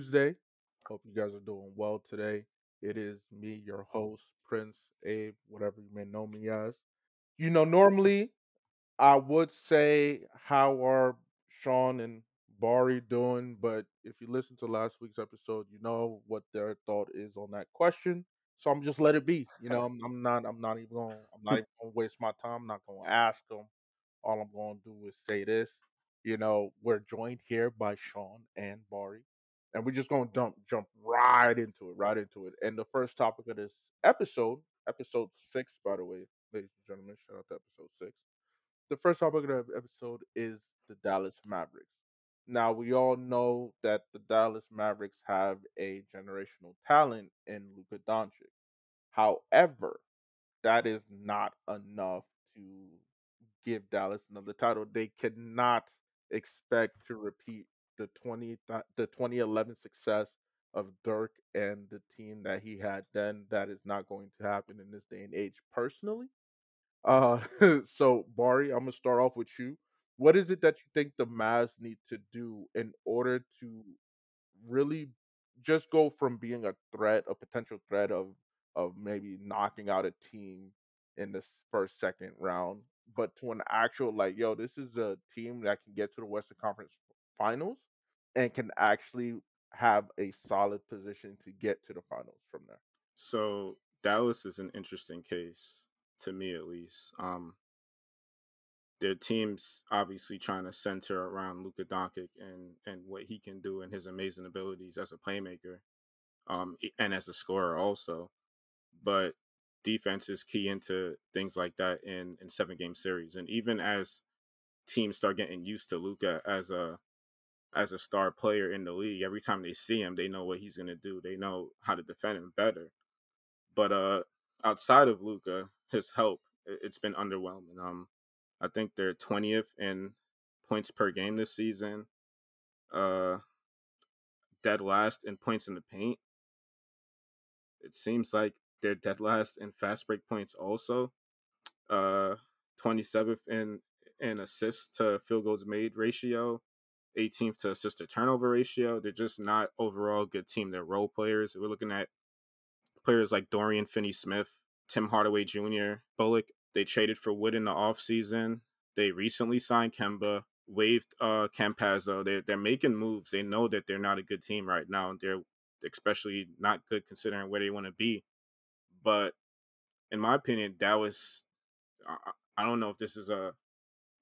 Tuesday. Hope you guys are doing well today. It is me, your host, Prince Abe, whatever you may know me as. You know, normally I would say how are Sean and Bari doing, but if you listen to last week's episode, you know what their thought is on that question. So I'm just let it be. You know, I'm, I'm not I'm not even going I'm not even gonna waste my time. I'm not gonna ask them. All I'm gonna do is say this. You know, we're joined here by Sean and Bari, and we're just gonna jump jump right into it, right into it. And the first topic of this episode, episode six, by the way, ladies and gentlemen, shout out to episode six the first topic of the episode is the Dallas Mavericks. Now, we all know that the Dallas Mavericks have a generational talent in Luka Doncic. However, that is not enough to give Dallas another title. They cannot expect to repeat the 20 th- the 2011 success of Dirk and the team that he had then. That is not going to happen in this day and age. Personally, uh, so Bari, I'm gonna start off with you. What is it that you think the Mavs need to do in order to really just go from being a threat, a potential threat of of maybe knocking out a team in this first, second round, but to an actual like, yo, this is a team that can get to the Western Conference Finals and can actually have a solid position to get to the finals from there. So Dallas is an interesting case to me, at least. Um, their team's obviously trying to center around Luka Doncic and and what he can do and his amazing abilities as a playmaker, um, and as a scorer also. But defense is key into things like that in in seven game series, and even as teams start getting used to Luka as a as a star player in the league, every time they see him, they know what he's gonna do. They know how to defend him better. But uh, outside of Luka, his help, it's been underwhelming. Um, I think they're twentieth in points per game this season. Uh, dead last in points in the paint. It seems like they're dead last in fast break points also. Uh, twenty seventh in in assists to field goals made ratio. 18th to assist to turnover ratio. They're just not overall a good team. They're role players. We're looking at players like Dorian Finney Smith, Tim Hardaway Jr., Bullock. They traded for Wood in the offseason. They recently signed Kemba, waived uh Campazzo. They're they're making moves. They know that they're not a good team right now. They're especially not good considering where they want to be. But in my opinion, Dallas I, I don't know if this is a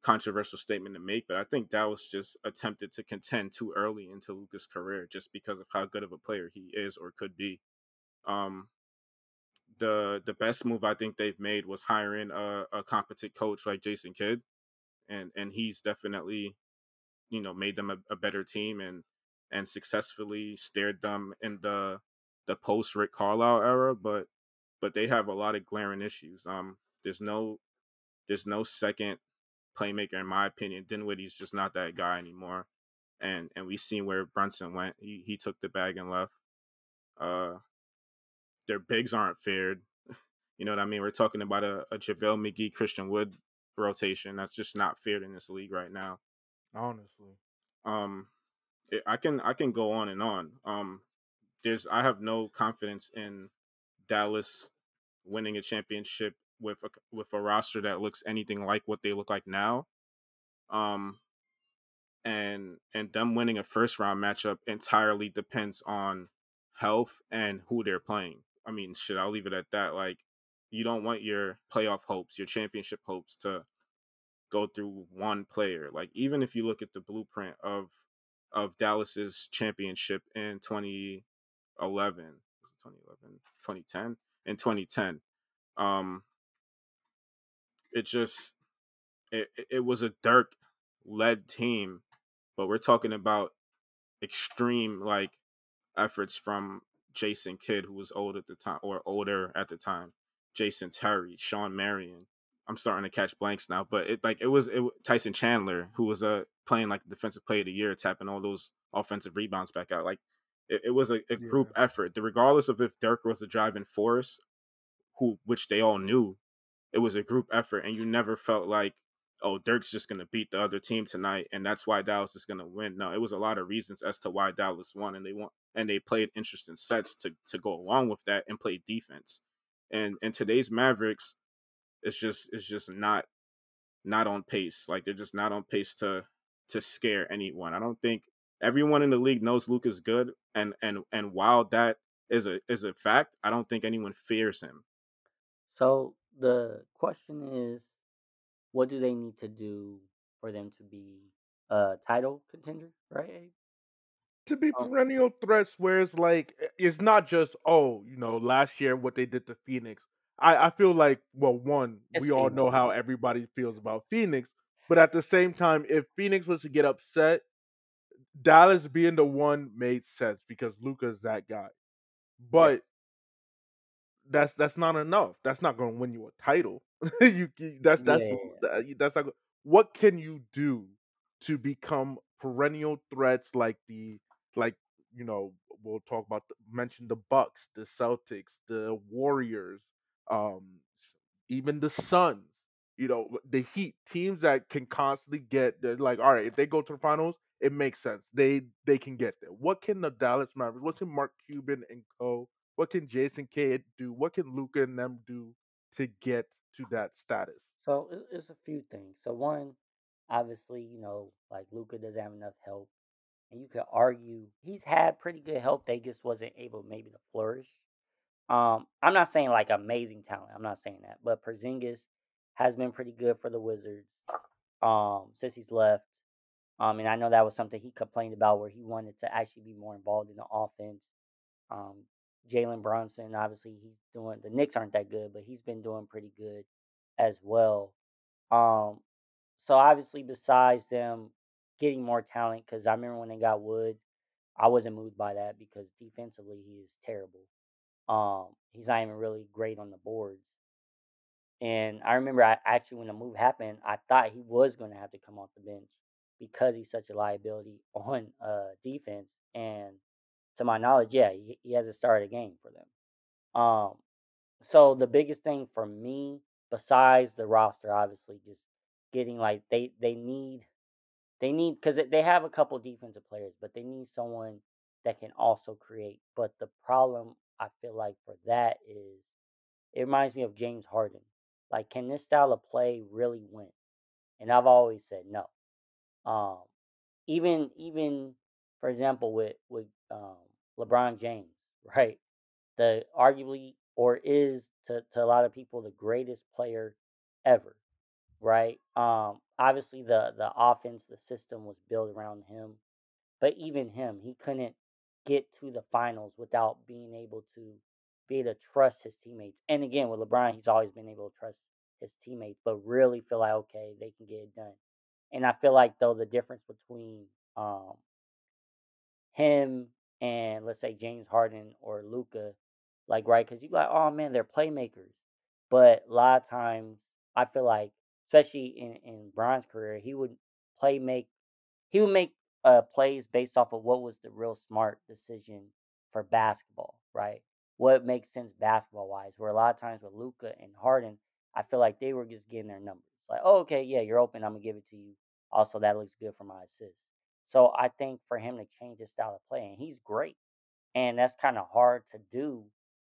controversial statement to make, but I think Dallas just attempted to contend too early into Luka's career just because of how good of a player he is or could be. Um, the the best move I think they've made was hiring a, a competent coach like Jason Kidd, and and he's definitely you know made them a, a better team and and successfully steered them in the the post Rick Carlisle era, but but they have a lot of glaring issues. Um, there's no there's no second playmaker in my opinion. Dinwiddie's just not that guy anymore, and and we seen where Brunson went. He he took the bag and left. Uh, their bigs aren't feared. You know what I mean? We're talking about a, a JaVale McGee, Christian Wood rotation. That's just not feared in this league right now. Honestly, Um, it, I can I can go on and on. Um, there's I have no confidence in Dallas winning a championship with a with a roster that looks anything like what they look like now. Um, and and them winning a first round matchup entirely depends on health and who they're playing. I mean, shit, I'll leave it at that. Like, you don't want your playoff hopes, your championship hopes to go through one player. Like, even if you look at the blueprint of of Dallas's championship in 2011, 2011, 2010, in 2010, um, it just it, it- was a Dirk led team, but we're talking about extreme like efforts from Jason Kidd, who was old at the time or older at the time, Jason Terry, Shawn Marion. I'm starting to catch blanks now, but it like it was it, Tyson Chandler who was uh, playing like defensive player of the year, tapping all those offensive rebounds back out. Like it, it was a, a group Yeah. effort. Regardless of if Dirk was the driving force, who which they all knew, it was a group effort, and you never felt like, oh, Dirk's just gonna beat the other team tonight, and that's why Dallas is gonna win. No, it was a lot of reasons as to why Dallas won, and they won, and they played interesting sets to to go along with that and play defense. And in today's Mavericks, it's just it's just not not on pace. Like they're just not on pace to to scare anyone. I don't think everyone in the league knows luke is good, and and and while that is a is a fact, I don't think anyone fears him. So the question is, what do they need to do for them to be a title contender, right? To be Um, perennial threats where it's like it's not just oh you know last year what they did to Phoenix. I I feel like well one we all Phoenix. know how everybody feels about Phoenix, but at the same time if Phoenix was to get upset, Dallas being the one made sense because Luka's that guy. But that's that's not enough. That's not going to win you a title. you, you- that's that's yeah. that's not. What can you do to become perennial threats like the like you know we'll talk about the, mention the Bucks, the Celtics, the Warriors, um, even the Suns. You know the Heat teams that can constantly get. They're like, all right, if they go to the finals, it makes sense. They they can get there. What can the Dallas Mavericks? What can Mark Cuban and co? What can Jason Kidd do? What can Luka and them do to get to that status? So it's, a few things. So one, obviously, you know, like Luka doesn't have enough help, and you could argue he's had pretty good help. They just wasn't able maybe to flourish. Um, I'm not saying like amazing talent. I'm not saying that, but Porzingis has been pretty good for the Wizards. Um, since he's left. Um, and I know that was something he complained about where he wanted to actually be more involved in the offense. Um, Jalen Brunson, obviously, he's doing the Knicks aren't that good, but he's been doing pretty good as well. Um, so obviously, besides them getting more talent, because I remember when they got Wood, I wasn't moved by that because defensively he is terrible. Um, he's not even really great on the boards. And I remember I actually when the move happened, I thought he was going to have to come off the bench because he's such a liability on uh defense. And to my knowledge, yeah, he, he hasn't started a game for them. Um, so the biggest thing for me, besides the roster, obviously, just getting like they they need they need because they have a couple defensive players, but they need someone that can also create. But the problem I feel like for that is it reminds me of James Harden. Like, can this style of play really win? And I've always said no. Um, even even for example with with um, LeBron James, right? The arguably or is to, to a lot of people the greatest player ever, right? Um, obviously the the offense, the system was built around him, but even him, he couldn't get to the finals without being able to be able to trust his teammates. And again, with LeBron, he's always been able to trust his teammates, but really feel like okay, they can get it done. And I feel like though the difference between um him and let's say James Harden or Luka, like right, because you like, oh man, they're playmakers. But a lot of times, I feel like, especially in in Bron's career, he would play make he would make uh, plays based off of what was the real smart decision for basketball, right? What makes sense basketball wise. Where a lot of times with Luka and Harden, I feel like they were just getting their numbers. Like, oh, okay, yeah, you're open. I'm gonna give it to you. Also, that looks good for my assist. So I think for him to change his style of play, and he's great, and that's kind of hard to do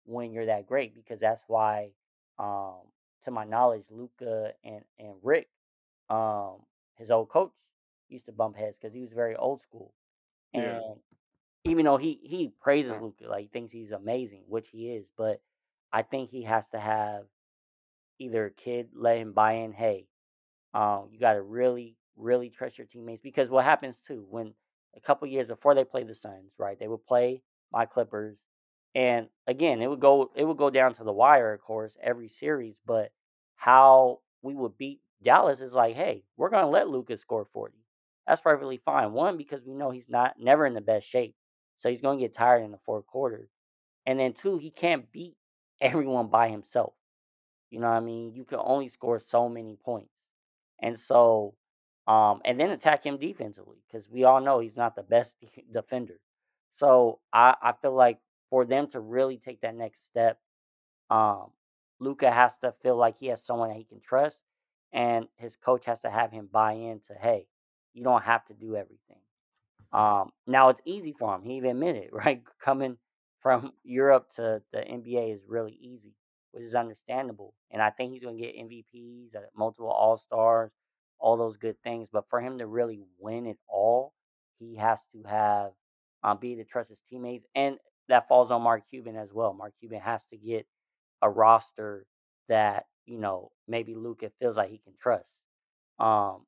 when you're that great because that's why, um, to my knowledge, Luka and and Rick, um, his old coach, used to bump heads because he was very old school. Yeah, And even though he he praises Luka, like he thinks he's amazing, which he is, but I think he has to have either a kid let him buy in. Hey, um, you got to really, really trust your teammates because what happens too when a couple years before they play the Suns, right? They would play my Clippers, and again, it would go it would go down to the wire, of course, every series. But how we would beat Dallas is like, hey, we're gonna let Lucas score forty. That's perfectly fine. One because we know he's not never in the best shape, so he's gonna get tired in the fourth quarter, and then two, he can't beat everyone by himself. You know what I mean? You can only score so many points. And so, um, and then attack him defensively because we all know he's not the best de- defender. So I, I feel like for them to really take that next step, um, Luka has to feel like he has someone that he can trust, and his coach has to have him buy into, hey, you don't have to do everything. Um, now it's easy for him. He even admitted, right? Coming from Europe to the NBA is really easy, which is understandable. And I think he's going to get MVPs, uh, multiple All Stars, all those good things. But for him to really win it all, he has to have um, be to trust his teammates, and that falls on Mark Cuban as well. Mark Cuban has to get a roster that you know maybe Luka feels like he can trust. Um,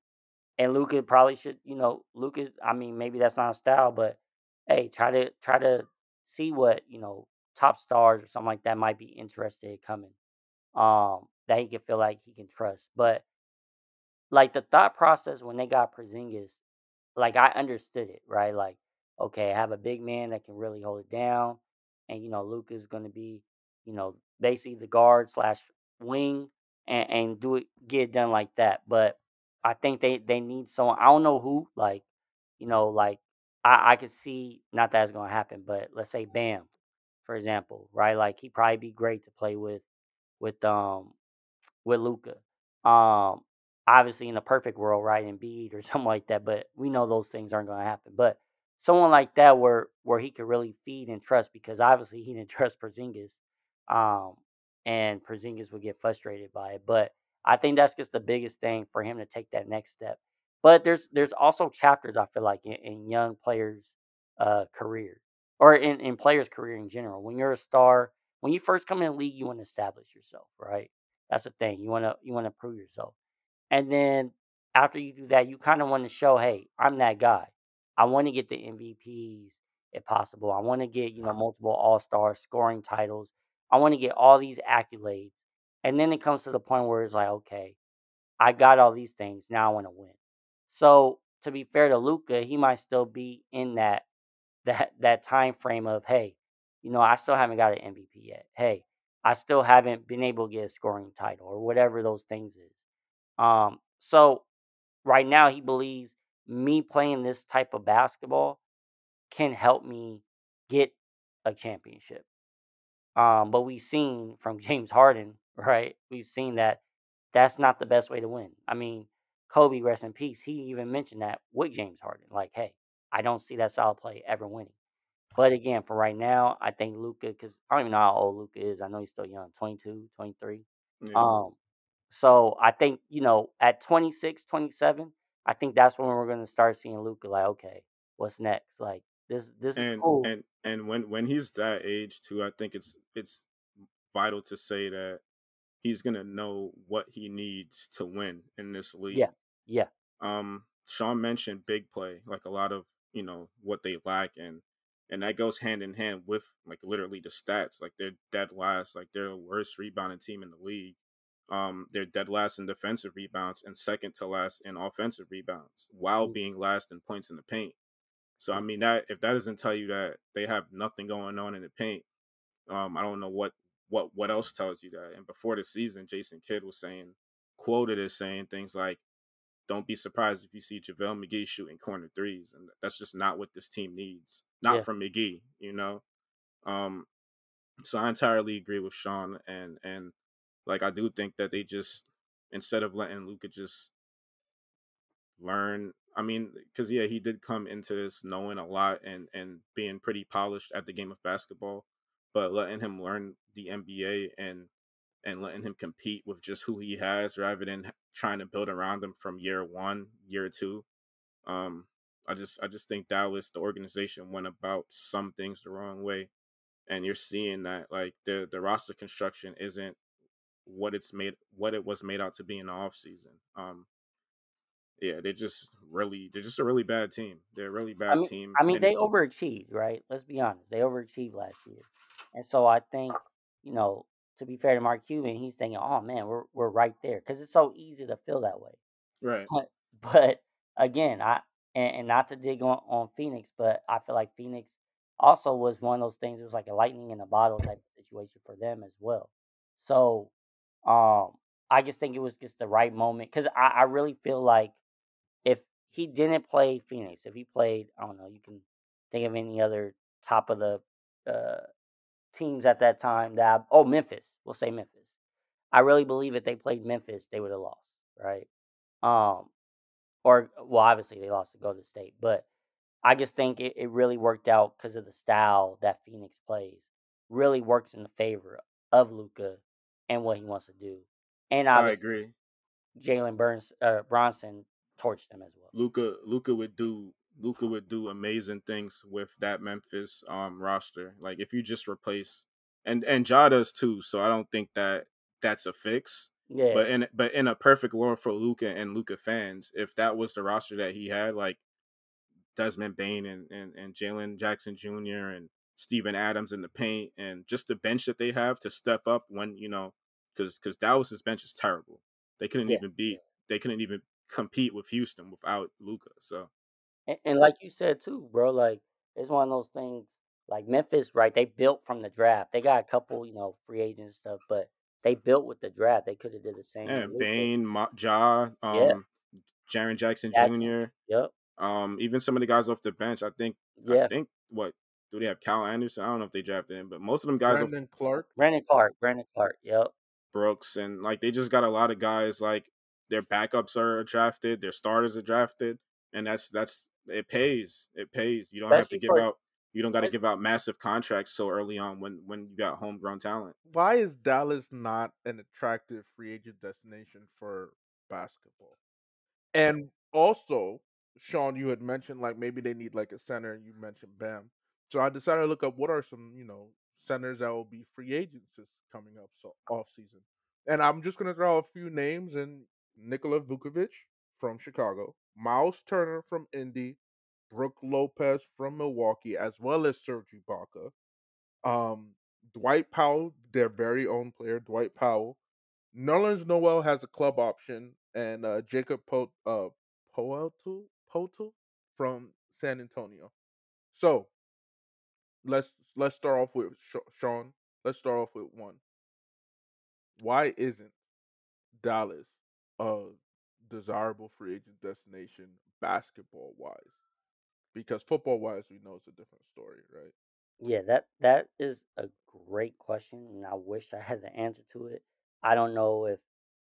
and Luka probably should, you know, Luka. I mean, maybe that's not a style, but hey, try to try to see what you know top stars or something like that might be interested in coming. Um, that he can feel like he can trust. But like the thought process when they got Porzingis, like I understood it, right? Like, okay, I have a big man that can really hold it down, and you know, Luka's gonna be, you know, basically the guard slash wing, and and do it, get it done like that. But I think they they need someone. I don't know who. Like, you know, like I I could see not that it's gonna happen, but let's say Bam, for example, right? Like he'd probably be great to play with with um with Luka. Um, obviously in a perfect world, right, Embiid or something like that, but we know those things aren't going to happen. But someone like that, where where he could really feed and trust, because obviously he didn't trust Porzingis, um, and Porzingis would get frustrated by it. But I think that's just the biggest thing for him to take that next step. But there's there's also chapters I feel like in, in young players' uh, career or in, in players' career in general. When you're a star, when you first come in the league, you want to establish yourself, right? That's the thing. You wanna you wanna prove yourself. And then after you do that, you kind of want to show, hey, I'm that guy. I want to get the MVPs if possible. I want to get, you know, uh-huh. multiple all star scoring titles. I want to get all these accolades. And then it comes to the point where it's like, okay, I got all these things. Now I want to win. So to be fair to Luka, he might still be in that that that time frame of, hey, you know, I still haven't got an MVP yet. Hey, I still haven't been able to get a scoring title or whatever those things is. Um, so right now he believes me playing this type of basketball can help me get a championship. Um, but we've seen from James Harden, right? We've seen that that's not the best way to win. I mean, Kobe, rest in peace, he even mentioned that with James Harden. Like, hey, I don't see that style of play ever winning. But again, for right now, I think Luka, because I don't even know how old Luka is. I know he's still young, 22, 23. Yeah. Um, so I think, you know, at 26, 27, I think that's when we're going to start seeing Luka like, okay, what's next? Like this this is cool. and and when when he's that age too, I think it's it's vital to say that he's gonna know what he needs to win in this league. Yeah. Yeah. Um, Sean mentioned big play, like a lot of you know what they lack, and and that goes hand in hand with like literally the stats. Like they're dead last, like they're the worst rebounding team in the league. Um, they're dead last in defensive rebounds and second to last in offensive rebounds, while being last in points in the paint. So I mean that if that doesn't tell you that they have nothing going on in the paint, um, I don't know what what what else tells you that. And before the season, Jason Kidd was saying, quoted as saying things like, "Don't be surprised if you see JaVale McGee shooting corner threes, and that's just not what this team needs. Not Yeah. from McGee, you know." Um, so I entirely agree with Sean, and and like I do think that they just instead of letting Luka just learn. I mean, because yeah, he did come into this knowing a lot and and being pretty polished at the game of basketball, but letting him learn the NBA and and letting him compete with just who he has rather than trying to build around him from year one, year two. Um, I just I just think Dallas, the organization, went about some things the wrong way, and you're seeing that like the the roster construction isn't what it's made what it was made out to be in the offseason. Um, yeah, they're just really they're just a really bad team. They're a really I bad mean team, I mean and they overachieved, right? Let's be honest. They overachieved last year. And so I think, you know, to be fair to Mark Cuban, he's thinking, "Oh man, we're we're right there," because it's so easy to feel that way. right, But but again, I and, and not to dig on, on Phoenix, but I feel like Phoenix also was one of those things. It was like a lightning in a bottle type situation for them as well. So um, I just think it was just the right moment because I, I really feel like if he didn't play Phoenix, if he played, I don't know, you can think of any other top of the uh, teams at that time that I, oh Memphis, we'll say Memphis. I really believe if they played Memphis, they would have lost, right? Um, or well, obviously they lost to Golden State, but I just think it, it really worked out because of the style that Phoenix plays. Really works in the favor of Luka and what he wants to do, and I agree. Jalen Burns uh, Brunson torched them as well. Luka Luka would do Luka would do amazing things with that Memphis um roster. Like if you just replace and and Ja does too, so I don't think that that's a fix. Yeah, But in but in a perfect world for Luka and Luka fans, if that was the roster that he had, like Desmond Bane and and, and Jalen Jackson Jr. and Steven Adams in the paint and just the bench that they have to step up when you know because because Dallas's bench is terrible. They couldn't yeah, even beat. They couldn't even compete with Houston without Luka. So and, and like you said too, bro. Like it's one of those things. Like Memphis, right? They built from the draft. They got a couple, you know, free agent stuff, but they built with the draft. They could have did the same. yeah, Luka. Ma- Ja, Yeah. um, Jaren Jackson Jackson. Jr. Yep. Um, even some of the guys off the bench. I think. Yeah. I think what do they have? Cal Anderson. I don't know if they drafted him, but most of them guys off Brandon Clarke. Brandon Clarke. Brandon Clarke. Yep. Brooks and like they just got a lot of guys like their backups are drafted, their starters are drafted, and that's that's it pays. It pays. You don't have to give for- out you don't got to give out massive contracts so early on when when you got homegrown talent. Why is Dallas not an attractive free agent destination for basketball? And also, Sean, you had mentioned like maybe they need like a center, and you mentioned Bam. So I decided to look up what are some you know centers that will be free agents this coming up so off season. And I'm just gonna throw a few names and Nikola Vukovic from Chicago, Miles Turner from Indy, Brook Lopez from Milwaukee, as well as Serge Ibaka. Um, Dwight Powell, their very own player, Dwight Powell. Nerlens Noel has a club option, and uh, Jacob po- uh, Poeltl Poeltl from San Antonio. So let's let's start off with Sean. Let's start off with one. Why isn't Dallas a desirable free agent destination basketball wise? Because football wise, we know it's a different story, right? Yeah, that that is a great question, and I wish I had the answer to it. I don't know if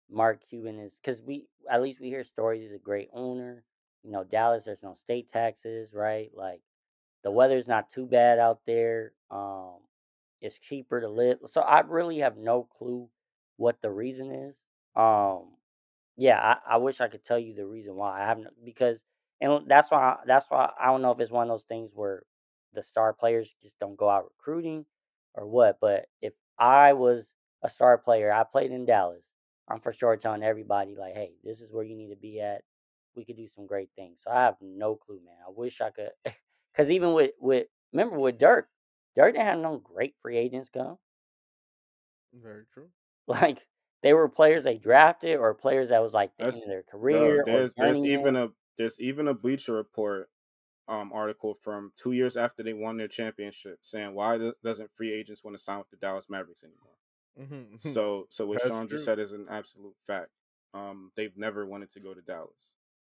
Mark Cuban is because we at least we hear stories. He's a great owner. You know, Dallas. There's no state taxes, right? Like the weather's not too bad out there. Um, it's cheaper to live. So I really have no clue what the reason is. Um, yeah, I, I wish I could tell you the reason why. I haven't because and that's why that's why I don't know if it's one of those things where the star players just don't go out recruiting or what. But if I was a star player, I played in Dallas. I'm for sure telling everybody like, hey, this is where you need to be at. We could do some great things. So I have no clue, man. I wish I could, because even with with remember with Dirk, Dirk didn't have no great free agents come. Very true. Like they were players they drafted or players that was like the That's- end of their career. there's or there's even a there's even a Bleacher Report um article from two years after they won their championship saying why do- doesn't free agents want to sign with the Dallas Mavericks anymore? Mm-hmm. So so what That's Sean just said is an absolute fact. Um, they've never wanted to go to Dallas.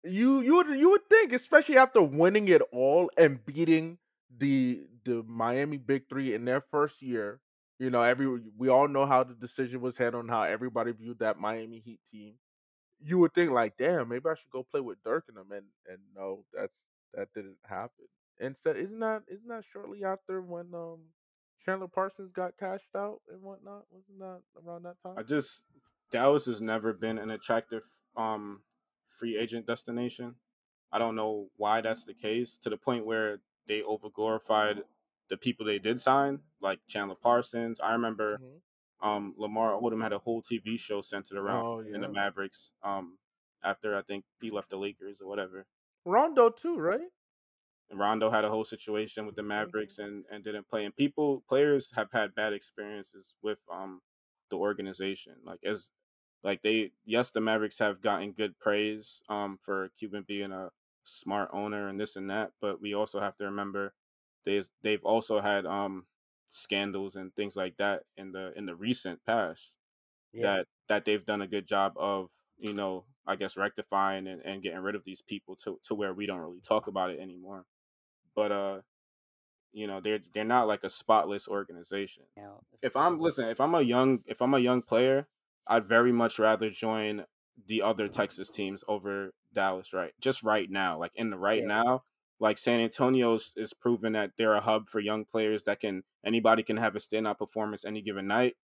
You you would you would think, especially after winning it all and beating the the Miami Big Three in their first year. You know, every we all know how the decision was handled, and how everybody viewed that Miami Heat team. You would think like, damn, maybe I should go play with Dirk and them, and and no, that's that didn't happen. And so isn't that isn't that shortly after when um Chandler Parsons got cashed out and whatnot? Wasn't that around that time? I just Dallas has never been an attractive um free agent destination. I don't know why that's the case to the point where they overglorified the people they did sign, like Chandler Parsons. I remember Mhm. um Lamar Odom had a whole TV show centered around Oh, in the. Mavericks. Um after I think he left the Lakers or whatever. Rondo too, right? And Rondo had a whole situation with the Mavericks and, and didn't play. And people players have had bad experiences with um the organization. Like as like they yes the Mavericks have gotten good praise um for Cuban being a smart owner and this and that, but we also have to remember they they've also had um scandals and things like that in the in the recent past Yeah. that that they've done a good job of you know i guess rectifying and, and getting rid of these people to, to where we don't really talk about it anymore. But uh you know they're they're not like a spotless organization. Now, if i'm listen if i'm a young if i'm a young player I'd very much rather join the other Texas teams over Dallas. Right, just right now, like in the right Yeah. now, like San Antonio's is proven that they're a hub for young players that can anybody can have a standout performance any given night,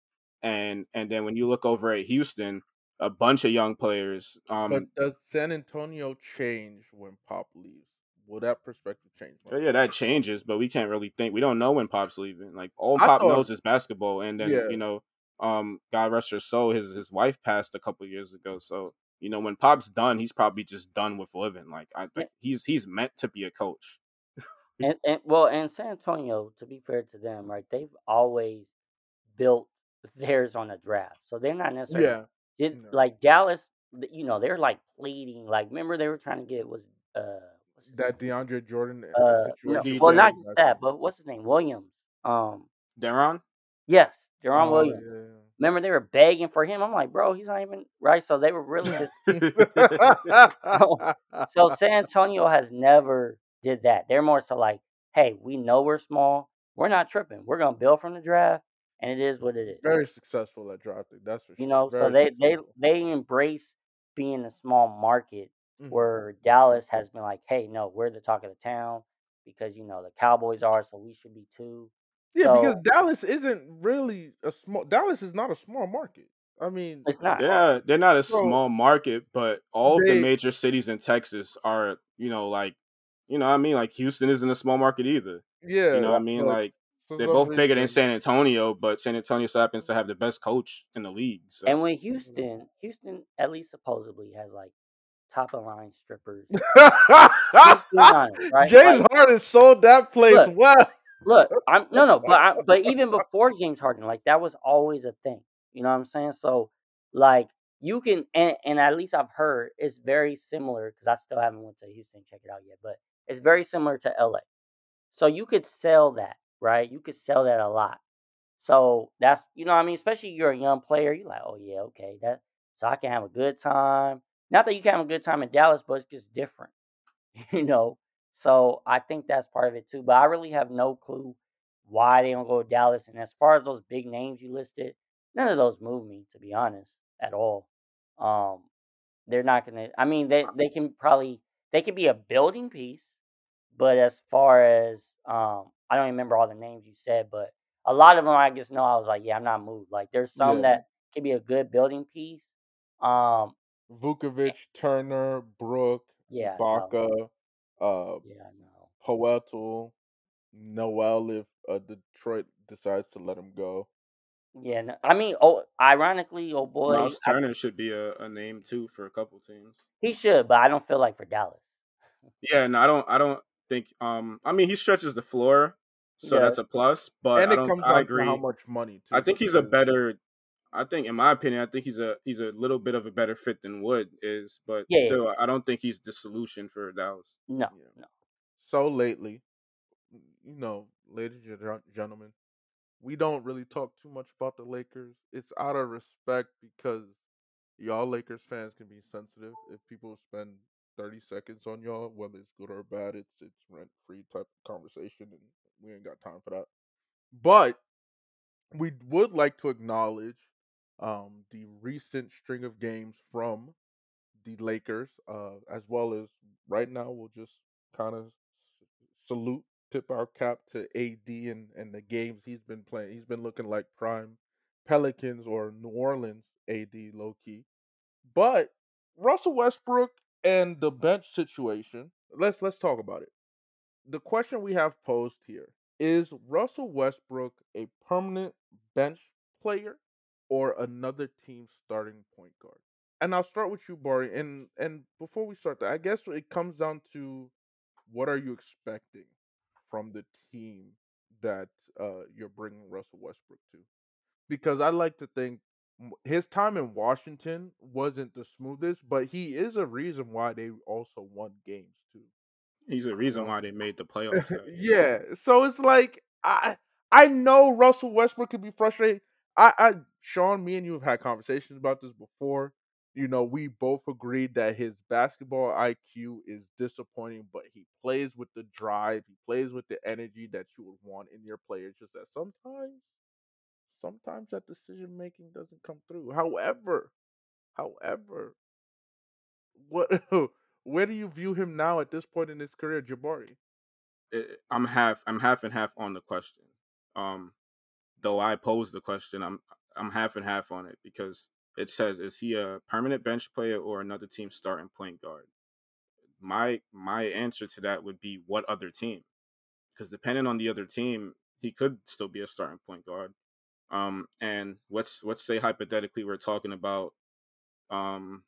and and then when you look over at Houston, a bunch of young players. But Um, does San Antonio change when Pop leaves? Will that perspective change? yeah, yeah, that changes, but we can't really think. We don't know when Pop's leaving. Like all I Pop thought- knows is basketball, and then Yeah. you know, um, God rest her soul, his his wife passed a couple years ago, so you know when Pop's done, he's probably just done with living. Like I, think he's he's meant to be a coach. And and well, and San Antonio, to be fair to them, right? They've always built theirs on a draft, so they're not necessarily Yeah. did No. like Dallas. You know, they're like pleading. Like, remember they were trying to get was uh what's That name? DeAndre Jordan uh no, well not just that, but what's his name? Williams. Um, Deron, yes, Deron Oh, Williams. yeah. Remember they were begging for him. I'm like, bro, he's not even right. So they were really just so San Antonio has never did that. They're more so like, hey, we know we're small. We're not tripping. We're gonna build from the draft, and it is what it is. Very successful at drafting. That's for sure. You know, so Very they they successful. they embrace being a small market Mhm. where Dallas has been like, hey, no, we're the talk of the town because you know the Cowboys are, so we should be too. Yeah, because Dallas isn't really a small. Dallas is not a small market. I mean, It's not. yeah, they're not a So, small market, but all of they- the major cities in Texas are, you know, like, you know, what I mean, like Houston isn't a small market either. yeah. You know, what I mean, but like for they're some both bigger than reason- San Antonio, but San Antonio still happens to have the best coach in the league. So And when mm-hmm. Houston, Houston at least supposedly has like top of line strippers. Let's be honest, right? James Like, Harden sold that place Look, well. Look, I'm no, no, but I, but even before James Harden, like that was always a thing. You know what I'm saying? So like you can, and, and at least I've heard it's very similar because I still haven't went to Houston check it out yet, but it's very similar to LA. So you could sell that, right? You could sell that a lot. So that's you know what I mean. Especially you're a young player, you're like, oh yeah, okay, that so I can have a good time. Not that you can have a good time in Dallas, but it's just different, you know. So I think that's part of it too. But I really have no clue why they don't go to Dallas. And as far as those big names you listed, none of those move me to be honest at all. Um, they're not gonna. I mean, they they can probably they can be a building piece, but as far as um, I don't remember all the names you said, but a lot of them I just know I was like, yeah, I'm not moved. Like there's some Yeah. that could be a good building piece. Um, Vukovic, Turner, Brook, yeah, no, Ibaka, uh, yeah, no. Poeltl, Noel if uh, Detroit decides to let him go. Yeah, no, I mean, oh, ironically, oh boy, Miles I- Turner should be a, a name too for a couple teams. he should, but I don't feel like for Dallas. Yeah, no, I don't. I don't think. Um, I mean, he stretches the floor, so Yeah. that's a plus. But and I it don't. comes I down agree. to how much money. Too, I think he's a because- better. I think, in my opinion, I think he's a he's a little bit of a better fit than Wood is, but Yeah, yeah. still, I don't think he's the solution for Dallas. No, Yeah. no. So lately, you know, ladies and gentlemen, we don't really talk too much about the Lakers. It's out of respect because y'all Lakers fans can be sensitive. If people spend thirty seconds on y'all, whether it's good or bad, it's it's rent free type of conversation, and we ain't got time for that. But we would like to acknowledge um, the recent string of games from the Lakers, uh, as well as right now we'll just kind of salute, tip our cap to AD and, and the games he's been playing. He's been looking like prime Pelicans or New Orleans AD low key. But Russell Westbrook and the bench situation, let's let's talk about it. The question we have posed here is Russell Westbrook a permanent bench player or another team starting point guard? And I'll start with you, Bari. And and before we start that, I guess it comes down to what are you expecting from the team that uh, you're bringing Russell Westbrook to? Because I like to think his time in Washington wasn't the smoothest, but he is a reason why they also won games too. He's a reason why they made the playoffs. yeah. So it's like I I know Russell Westbrook could be frustrated. I, I Sean, me and you have had conversations about this before. You know, we both agreed that his basketball IQ is disappointing, but he plays with the drive, he plays with the energy that you would want in your players. Just that sometimes sometimes that decision making doesn't come through. However, however, what where do you view him now at this point in his career, Jabari? I'm half I'm half and half on the question. Um, though I posed the question, I'm I'm half and half on it because it says is he a permanent bench player or another team starting point guard? My my answer to that would be what other team? Because depending on the other team, he could still be a starting point guard. Um, and let's let's say hypothetically we're talking about um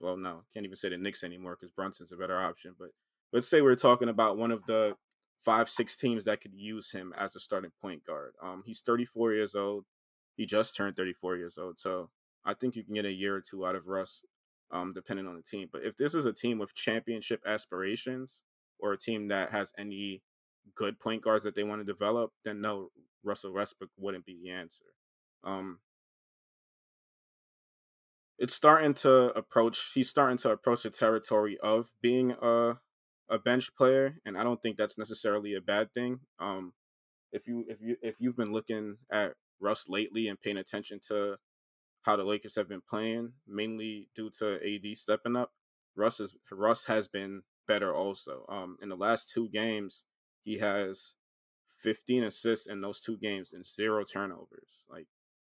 well no, can't even say the Knicks anymore because Brunson's a better option. But let's say we're talking about one of the five, six teams that could use him as a starting point guard. Um, he's 34 years old. He just turned 34 years old. So I think you can get a year or two out of Russ, um, depending on the team. But if this is a team with championship aspirations or a team that has any good point guards that they want to develop, then no, Russell Westbrook wouldn't be the answer. Um, it's starting to approach. He's starting to approach the territory of being a a bench player, and I don't think that's necessarily a bad thing. Um, if you if you if you've been looking at Russ lately and paying attention to how the Lakers have been playing, mainly due to AD stepping up, Russ is Russ has been better also. Um, in the last two games, he has 15 assists in those two games and zero turnovers. Like,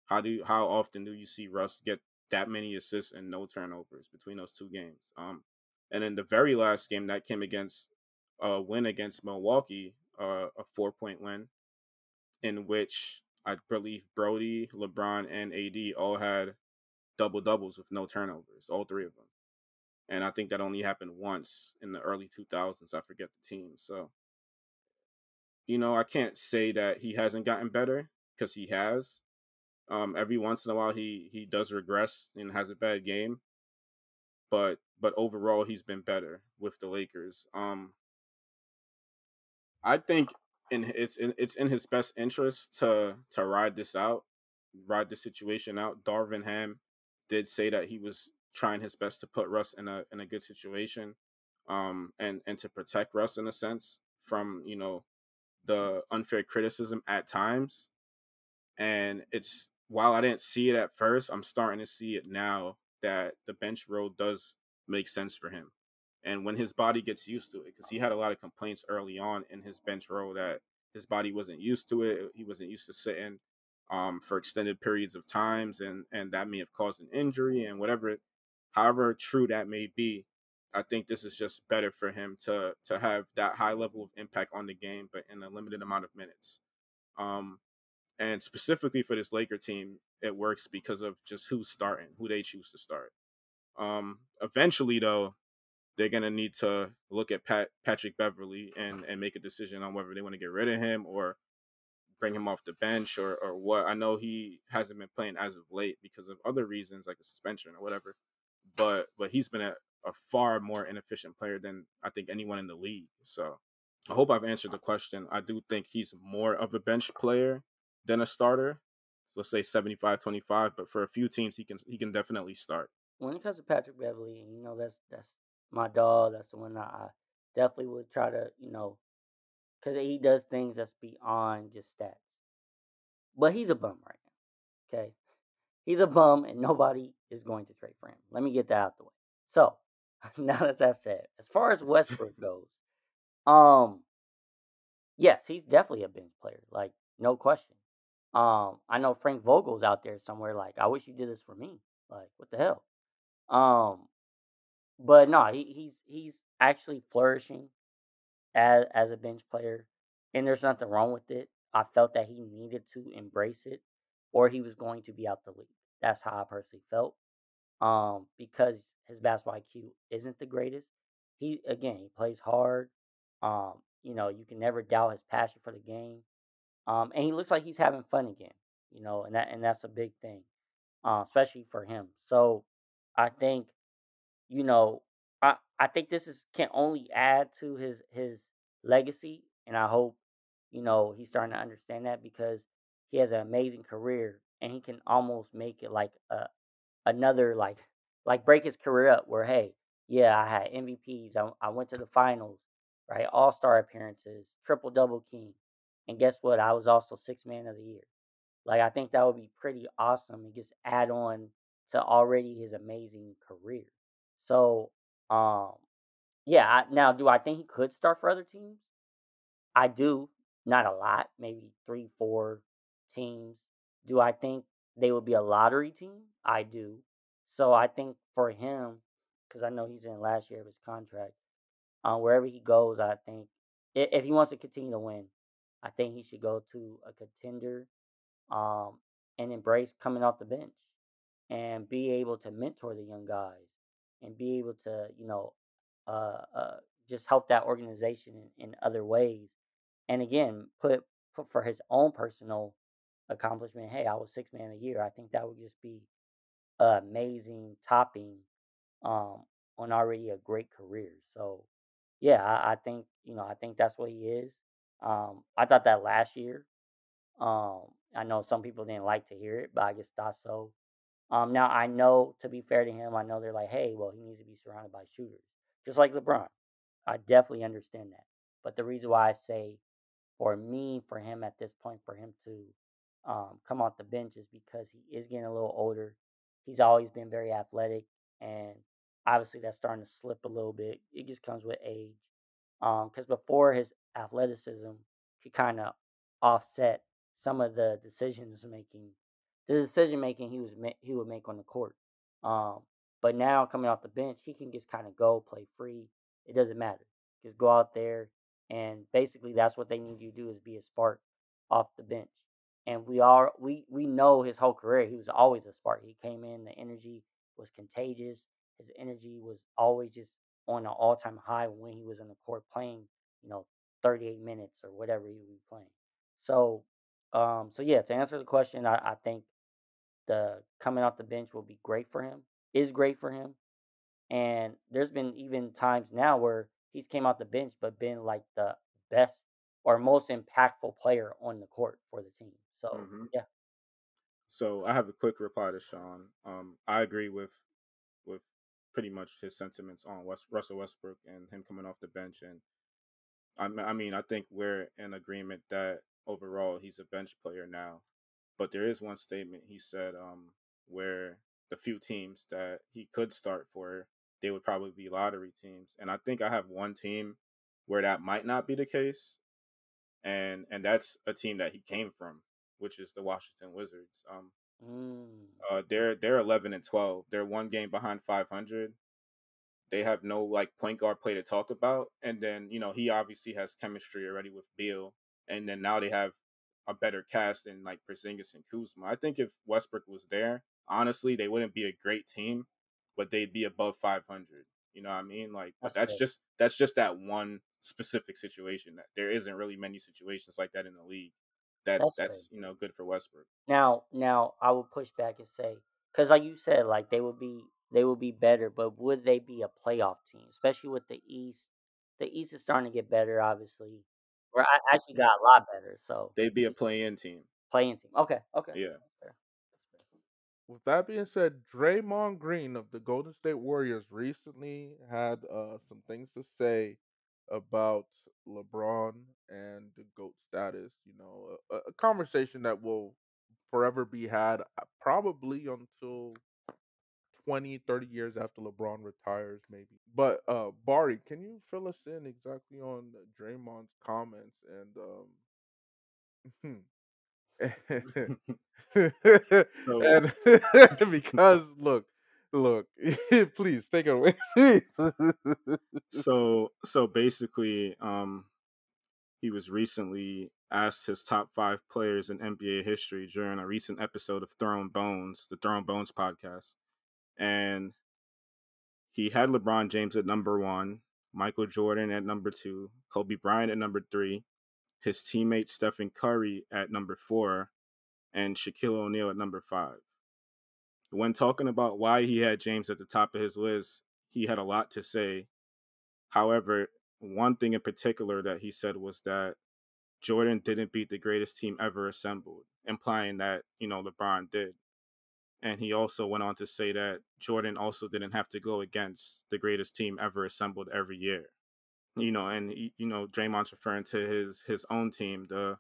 how do you, how often do you see Russ get that many assists and no turnovers between those two games? Um, and in the very last game that came against a win against Milwaukee, uh, a four point win, in which I believe Brody, LeBron, and AD all had double doubles with no turnovers, all three of them. And I think that only happened once in the early 2000s. I forget the team. So, you know, I can't say that he hasn't gotten better because he has. Um, every once in a while, he he does regress and has a bad game, but but overall, he's been better with the Lakers. Um, I think in it's in, it's in his best interest to to ride this out, ride the situation out. Darvin Ham did say that he was trying his best to put Russ in a in a good situation, um, and and to protect Russ in a sense from you know the unfair criticism at times. And it's while I didn't see it at first, I'm starting to see it now that the bench role does make sense for him. And when his body gets used to it, because he had a lot of complaints early on in his bench role that his body wasn't used to it, he wasn't used to sitting um, for extended periods of times, and and that may have caused an injury and whatever. However true that may be, I think this is just better for him to to have that high level of impact on the game, but in a limited amount of minutes. Um, and specifically for this Laker team, it works because of just who's starting, who they choose to start. Um, eventually, though, they're gonna need to look at Pat Patrick Beverley and and make a decision on whether they want to get rid of him or bring him off the bench or or what. I know he hasn't been playing as of late because of other reasons like a suspension or whatever, but but he's been a, a far more inefficient player than I think anyone in the league. So I hope I've answered the question. I do think he's more of a bench player than a starter. So let's say 75-25, but for a few teams he can he can definitely start. When it comes to Patrick Beverley, and you know that's that's my dog. That's the one that I definitely would try to, you know, because he does things that's beyond just stats. But he's a bum right now. Okay, he's a bum, and nobody is going to trade for him. Let me get that out the way. So now that that's said, as far as Westbrook goes, um, yes, he's definitely a bench player, like no question. Um, I know Frank Vogel's out there somewhere. Like, I wish you did this for me. Like, what the hell? Um, but no, he, he's he's actually flourishing as as a bench player, and there's nothing wrong with it. I felt that he needed to embrace it, or he was going to be out the league. That's how I personally felt. Um, because his basketball IQ isn't the greatest. He again, he plays hard. Um, you know, you can never doubt his passion for the game. Um, and he looks like he's having fun again. You know, and that and that's a big thing, uh, especially for him. So I think, you know, I I think this is can only add to his his legacy, and I hope, you know, he's starting to understand that because he has an amazing career and he can almost make it like a another like like break his career up where hey yeah I had MVPs I, I went to the finals right all star appearances triple double king and guess what? I was also six man of the year. Like I think that would be pretty awesome and just add on to already his amazing career. So, um, yeah. I, now, do I think he could start for other teams? I do. Not a lot, maybe three, four teams. Do I think they would be a lottery team? I do. So I think for him, because I know he's in last year of his contract, uh, wherever he goes, I think if, if he wants to continue to win, I think he should go to a contender um, and embrace coming off the bench and be able to mentor the young guys and be able to, you know, uh, uh, just help that organization in, in other ways. And again, put put for his own personal accomplishment. Hey, I was six man a year. I think that would just be amazing topping um, on already a great career. So yeah, I, I think you know I think that's what he is. Um, I thought that last year. Um, I know some people didn't like to hear it, but I just thought so. Um, now I know to be fair to him, I know they're like, hey, well, he needs to be surrounded by shooters, just like LeBron. I definitely understand that. But the reason why I say for me, for him at this point, for him to um, come off the bench is because he is getting a little older. He's always been very athletic, and obviously that's starting to slip a little bit. It just comes with age. Because um, before his athleticism could kind of offset some of the decisions making, the decision making he was he would make on the court. Um, but now coming off the bench, he can just kind of go play free. It doesn't matter. Just go out there, and basically that's what they need you to do is be a spark off the bench. And we are we we know his whole career he was always a spark. He came in, the energy was contagious. His energy was always just on an all time high when he was on the court playing, you know, 38 minutes or whatever he would be playing. So, um, so yeah, to answer the question, I, I think the coming off the bench will be great for him. Is great for him, and there's been even times now where he's came off the bench but been like the best or most impactful player on the court for the team. So mm-hmm. yeah. So I have a quick reply to Sean. Um, I agree with with pretty much his sentiments on West, Russell Westbrook and him coming off the bench. And I, I mean, I think we're in agreement that overall he's a bench player now. But there is one statement he said um, where the few teams that he could start for, they would probably be lottery teams. And I think I have one team where that might not be the case. And and that's a team that he came from, which is the Washington Wizards. Um, Mm. Uh, they're they're eleven and twelve. They're one game behind five hundred. They have no like point guard play to talk about, and then you know he obviously has chemistry already with Beal, and then now they have a better cast than like Porzingis and Kuzma. I think if Westbrook was there, honestly, they wouldn't be a great team, but they'd be above five hundred. You know what I mean? Like, that's, that's just that's just that one specific situation. That there isn't really many situations like that in the league that that's, that's you know good for Westbrook. Now, now I will push back and say because like you said, like they would be they would be better, but would they be a playoff team, especially with the East? The East is starting to get better, obviously. Or I actually got a lot better, so they'd be a play-in team. Play-in team. Okay. Okay. Yeah. With that being said, Draymond Green of the Golden State Warriors recently had uh, some things to say about LeBron and the GOAT status. You know, a, a conversation that will forever be had, uh, probably until 20, 30 years after LeBron retires, maybe. But uh Bari, can you fill us in exactly on Draymond's comments and um and because look, look, please take it away. so so basically, um he was recently asked his top five players in NBA history during a recent episode of Throwing Bones, the Throwing Bones podcast. And he had LeBron James at number one, Michael Jordan at number two, Kobe Bryant at number three, his teammate Stephen Curry at number four, and Shaquille O'Neal at number five. When talking about why he had James at the top of his list, he had a lot to say. However, one thing in particular that he said was that Jordan didn't beat the greatest team ever assembled, implying that, you know, LeBron did. And he also went on to say that Jordan also didn't have to go against the greatest team ever assembled every year. You know, and you know, Draymond's referring to his his own team, the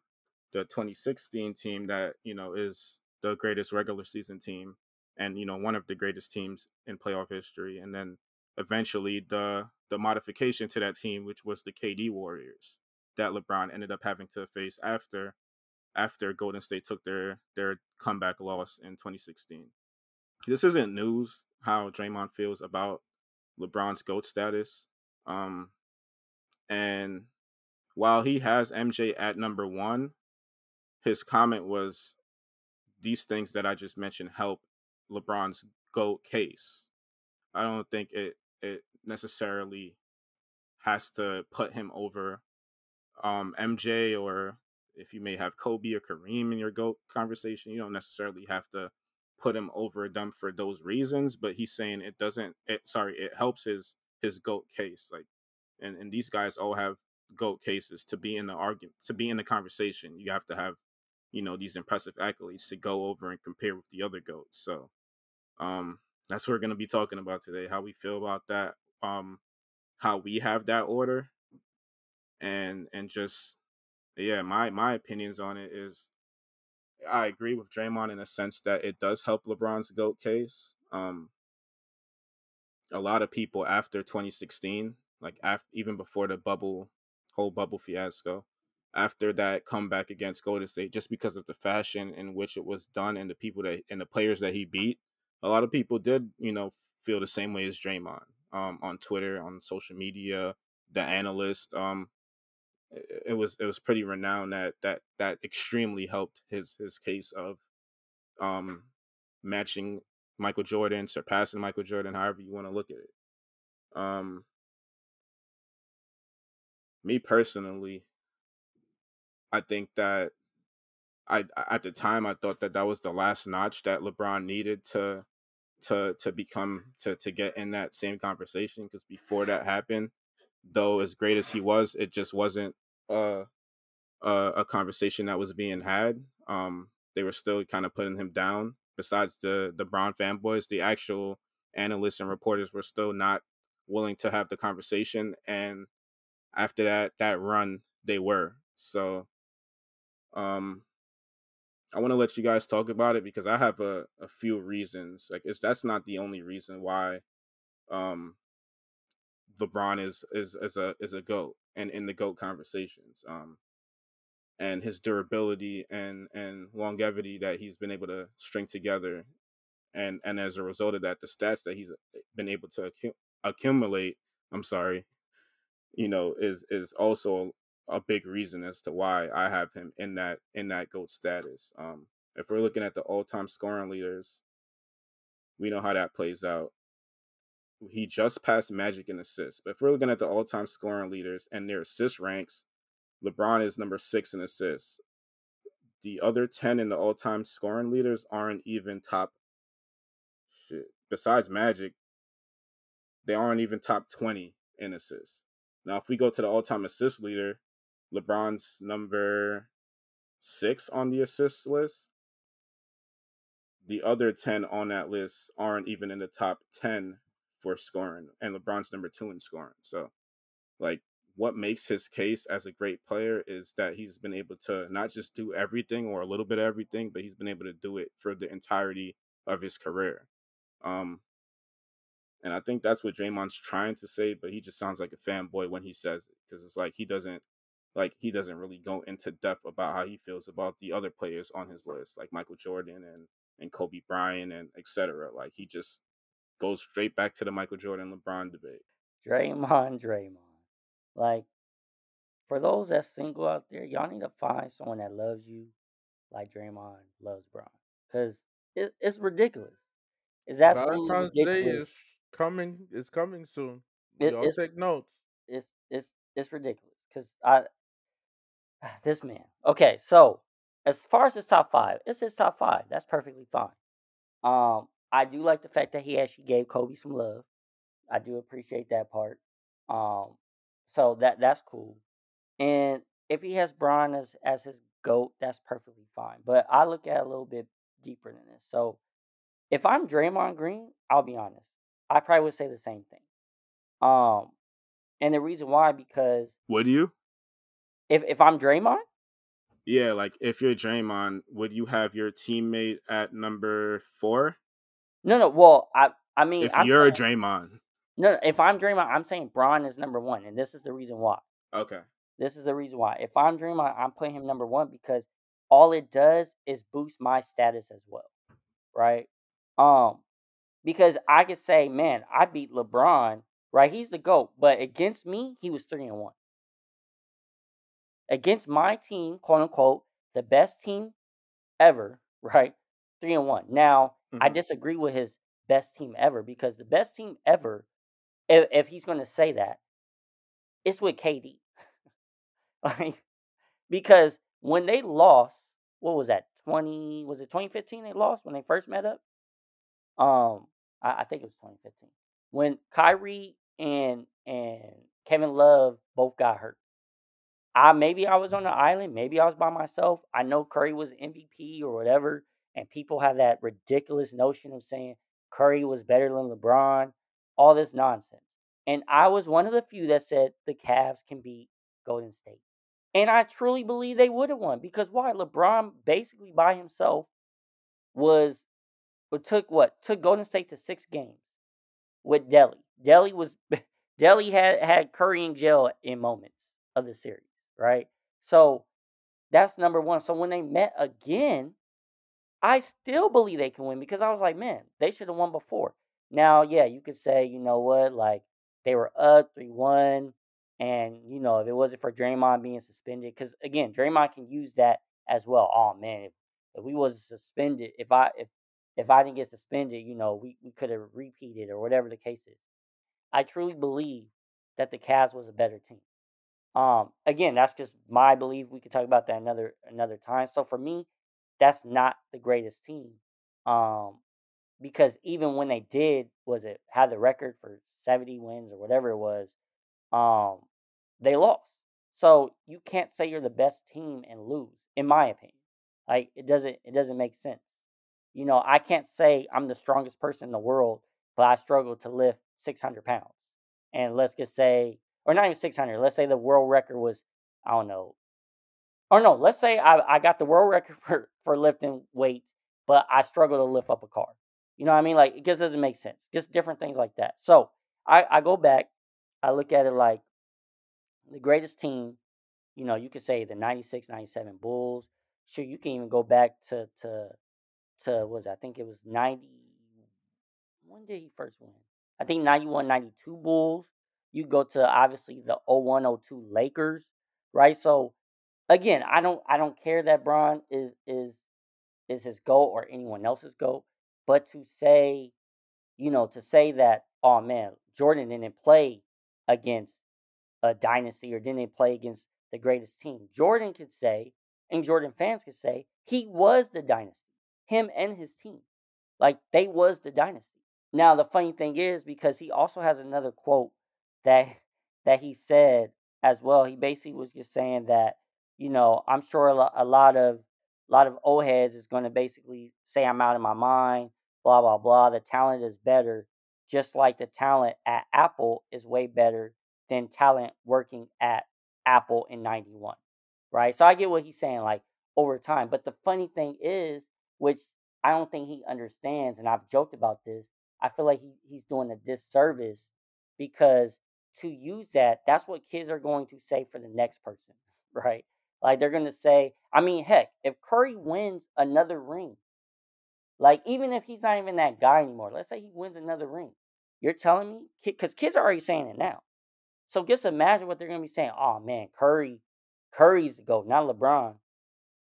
the 2016 team that you know is the greatest regular season team and you know one of the greatest teams in playoff history and then eventually the the modification to that team which was the KD Warriors that LeBron ended up having to face after after Golden State took their their comeback loss in 2016. This isn't news how Draymond feels about LeBron's GOAT status. Um and while he has MJ at number 1, his comment was these things that I just mentioned help LeBron's GOAT case. I don't think it it necessarily has to put him over um, MJ or if you may have Kobe or Kareem in your GOAT conversation, you don't necessarily have to put him over them for those reasons. But he's saying it doesn't. It sorry, it helps his his GOAT case. Like, and and these guys all have GOAT cases to be in the argument to be in the conversation. You have to have you know these impressive accolades to go over and compare with the other goats. So um that's what we're gonna be talking about today. How we feel about that. Um how we have that order and and just yeah, my my opinions on it is I agree with Draymond in a sense that it does help LeBron's GOAT case. Um a lot of people after 2016, like after even before the bubble whole bubble fiasco, after that comeback against Golden State, just because of the fashion in which it was done and the people that and the players that he beat, a lot of people did, you know, feel the same way as Draymond um, on Twitter, on social media, the analyst. Um, it, was it was pretty renowned that that that extremely helped his his case of um, matching Michael Jordan, surpassing Michael Jordan, however you want to look at it. Um, me personally, I think that I at the time I thought that that was the last notch that LeBron needed to to to become to to get in that same conversation because before that happened, though as great as he was, it just wasn't uh, a a conversation that was being had. Um, they were still kind of putting him down. Besides the the Bron fanboys, the actual analysts and reporters were still not willing to have the conversation. And after that that run, they were. So um I want to let you guys talk about it because I have a, a few reasons. Like it's that's not the only reason why um LeBron is is is a is a goat and in the goat conversations. Um and his durability and and longevity that he's been able to string together and and as a result of that the stats that he's been able to accu- accumulate i'm sorry you know is is also a big reason as to why I have him in that in that GOAT status. Um, if we're looking at the all-time scoring leaders, we know how that plays out. He just passed Magic in assists. But if we're looking at the all-time scoring leaders and their assist ranks, LeBron is number six in assists. The other ten in the all-time scoring leaders aren't even top. Shit. Besides Magic, they aren't even top twenty in assists. Now, if we go to the all-time assist leader, LeBron's number six on the assist list. The other 10 on that list aren't even in the top 10 for scoring, and LeBron's number two in scoring. So, like, what makes his case as a great player is that he's been able to not just do everything or a little bit of everything, but he's been able to do it for the entirety of his career. Um, and I think that's what Draymond's trying to say, but he just sounds like a fanboy when he says it because it's like he doesn't like he doesn't really go into depth about how he feels about the other players on his list, like Michael Jordan and and Kobe Bryant and etc. Like he just goes straight back to the Michael Jordan LeBron debate. Draymond, Draymond. Like, for those that's single out there, y'all need to find someone that loves you like Draymond loves Bron. Because it, it's ridiculous. It's absolutely ridiculous. is coming. It's coming soon. It, Y'all it's take notes. it's it's it's ridiculous. Because I this man. Okay, so as far as his top five, it's his top five. That's perfectly fine. Um, I do like the fact that he actually gave Kobe some love. I do appreciate that part. Um, so that that's cool. And if he has Bron as as his goat, that's perfectly fine. But I look at it a little bit deeper than this. So if I'm Draymond Green, I'll be honest. I probably would say the same thing. Um, and the reason why because Would you? if if I'm Draymond, Yeah, like if you're Draymond, would you have your teammate at number four? No, no. Well, I I mean, If I'm you're saying, Draymond. no. If I'm Draymond, I'm saying Bron is number one, and this is the reason why. Okay. This is the reason why. If I'm Draymond, I'm putting him number one because all it does is boost my status as well, right? Um, because I could say, man, I beat LeBron, right? He's the GOAT, but against me, he was three and one. Against my team, quote unquote, the best team ever, right? Three and one. Now, I Mhm. disagree with his best team ever because the best team ever, if, if he's going to say that, it's with KD. like, because when they lost, what was that? Twenty was it 2015 they lost when they first met up? Um, I, I think it was 2015 when Kyrie and and Kevin Love both got hurt. I maybe I was on the island, maybe I was by myself. I know Curry was MVP or whatever, and people have that ridiculous notion of saying Curry was better than LeBron, all this nonsense. And I was one of the few that said the Cavs can beat Golden State. And I truly believe they would have won because why? LeBron basically by himself was took what? Took Golden State to six games with Delly. Delly was Delly had had Curry in jail in moments of the series, right? So that's number one. So when they met again, I still believe they can win because I was like, man, they should have won before. Now, yeah, you could say, you know what, like they were up three one, and you know if it wasn't for Draymond being suspended, because again, Draymond can use that as well. Oh man, if if we wasn't suspended, if I if if I didn't get suspended, you know, we, we could have repeated or whatever the case is. I truly believe that the Cavs was a better team. Um, again, that's just my belief. We could talk about that another another time. So for me, that's not the greatest team. Um, because even when they did, was it had the record for 70 wins or whatever it was, um, they lost. So you can't say you're the best team and lose, in my opinion. Like it doesn't it doesn't make sense. You know, I can't say I'm the strongest person in the world, but I struggle to lift 600 pounds. And let's just say, or not even 600, let's say the world record was, I don't know, or no, let's say I, I got the world record for, for lifting weights, but I struggle to lift up a car. You know what I mean? Like, it just doesn't make sense. Just different things like that. So I, I go back, I look at it like the greatest team, you know, you could say the 96, 97 Bulls. Sure, you can even go back to, to, to was? I think it was 90. When did he first win? I think 91, 92 Bulls. You go to obviously the 01, 02 Lakers, right? So again, I don't I don't care that Bron is is is his goal or anyone else's goal, but to say, you know, to say that oh man, Jordan didn't play against a dynasty or didn't play against the greatest team. Jordan could say, and Jordan fans could say, he was the dynasty. Him and his team. Like they was the dynasty. Now the funny thing is because he also has another quote that that he said as well. He basically was just saying that you know I'm sure a, lo- a lot of a lot of old heads is going to basically say I'm out of my mind, blah blah blah. The talent is better, just like the talent at Apple is way better than talent working at Apple in '91, right? So I get what he's saying, like over time. But the funny thing is, which I don't think he understands, and I've joked about this. I feel like he, he's doing a disservice because to use that, that's what kids are going to say for the next person, right? Like they're going to say, I mean, heck, if Curry wins another ring, like even if he's not even that guy anymore, let's say he wins another ring, you're telling me, because kids are already saying it now. So just imagine what they're going to be saying. Oh man, Curry, Curry's the GOAT, not LeBron,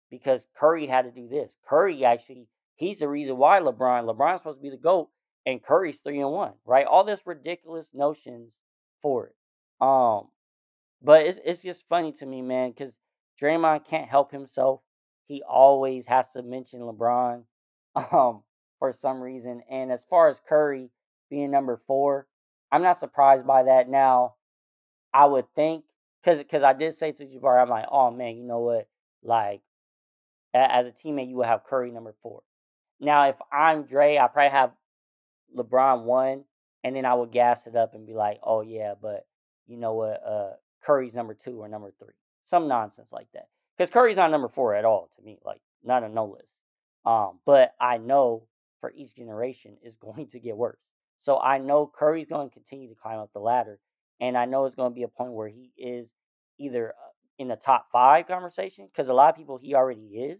because Curry had to do this. Curry actually, he's the reason why LeBron, LeBron's supposed to be the GOAT, and Curry's three and one, right? All this ridiculous notions for it. Um, but it's it's just funny to me, man, because Draymond can't help himself. He always has to mention LeBron, um, for some reason. And as far as Curry being number four, I'm not surprised by that. Now, I would think because because I did say to Jabari, I'm like, oh man, you know what? Like, as a teammate, you would have Curry number four. Now, if I'm Dre, I probably have LeBron one, and then I would gas it up and be like, oh yeah, but you know what? Uh, Curry's number two or number three, some nonsense like that. because Curry's not number four at all to me, like not a no list. Um, but I know for each generation is going to get worse. So I know Curry's going to continue to climb up the ladder, and I know it's going to be a point where he is either uh, in the top five conversation because a lot of people he already is.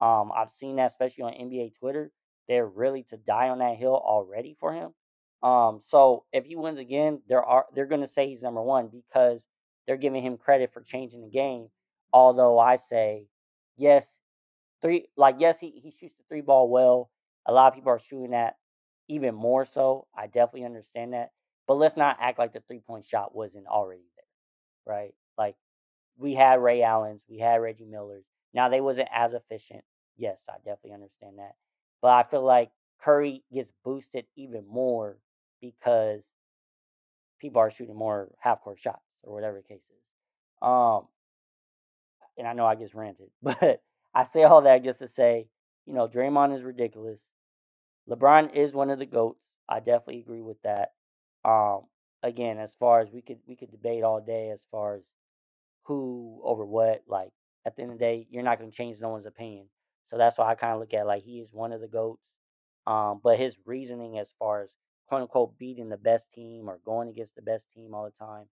Um, I've seen that especially on NBA Twitter. They're really to die on that hill already for him. Um, so if he wins again, there are they're going to say he's number one because they're giving him credit for changing the game. Although I say, yes, three like yes he he shoots the three ball well. A lot of people are shooting that even more so. I definitely understand that, but let's not act like the three point shot wasn't already there, right? Like we had Ray Allen's, we had Reggie Miller's. Now they wasn't as efficient. Yes, I definitely understand that, but I feel like Curry gets boosted even more because people are shooting more half court shots or whatever the case is. Um, and I know I just ranted, but I say all that just to say, you know, Draymond is ridiculous. LeBron is one of the goats. I definitely agree with that. Um, again, as far as we could we could debate all day as far as who over what. Like at the end of the day, you're not going to change no one's opinion. So that's why I kind of look at like he is one of the goats. Um, but his reasoning as far as quote unquote beating the best team or going against the best team all the time,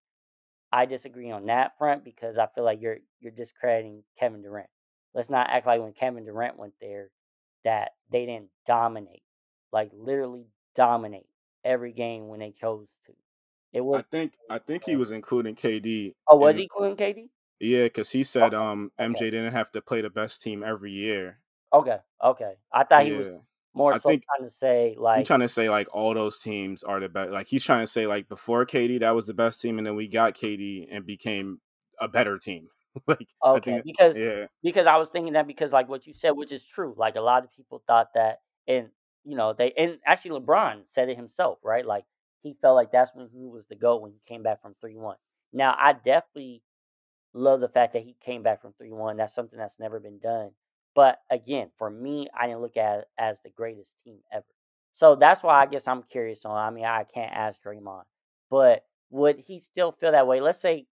I disagree on that front because I feel like you're you're discrediting Kevin Durant. Let's not act like when Kevin Durant went there that they didn't dominate, like literally dominate every game when they chose to. It was. I think I think he was including KD. Oh, was in- he including KD? Yeah, because he said Okay, um okay. MJ didn't have to play the best team every year. Okay, okay. I thought he was Yeah. More I so think trying to say like He's trying to say like all those teams are the best. Like he's trying to say like before KD that was the best team, and then we got KD and became a better team. like okay, think because yeah, because I was thinking that because like what you said, which is true. Like a lot of people thought that, and you know they and actually LeBron said it himself, right? Like he felt like that's when he was the goat when he came back from three one. Now I definitely love the fact that he came back from three one. That's something that's never been done. But again, for me, I didn't look at it as the greatest team ever. So that's why I guess I'm curious on. I mean, I can't ask Draymond, but would he still feel that way? Let's say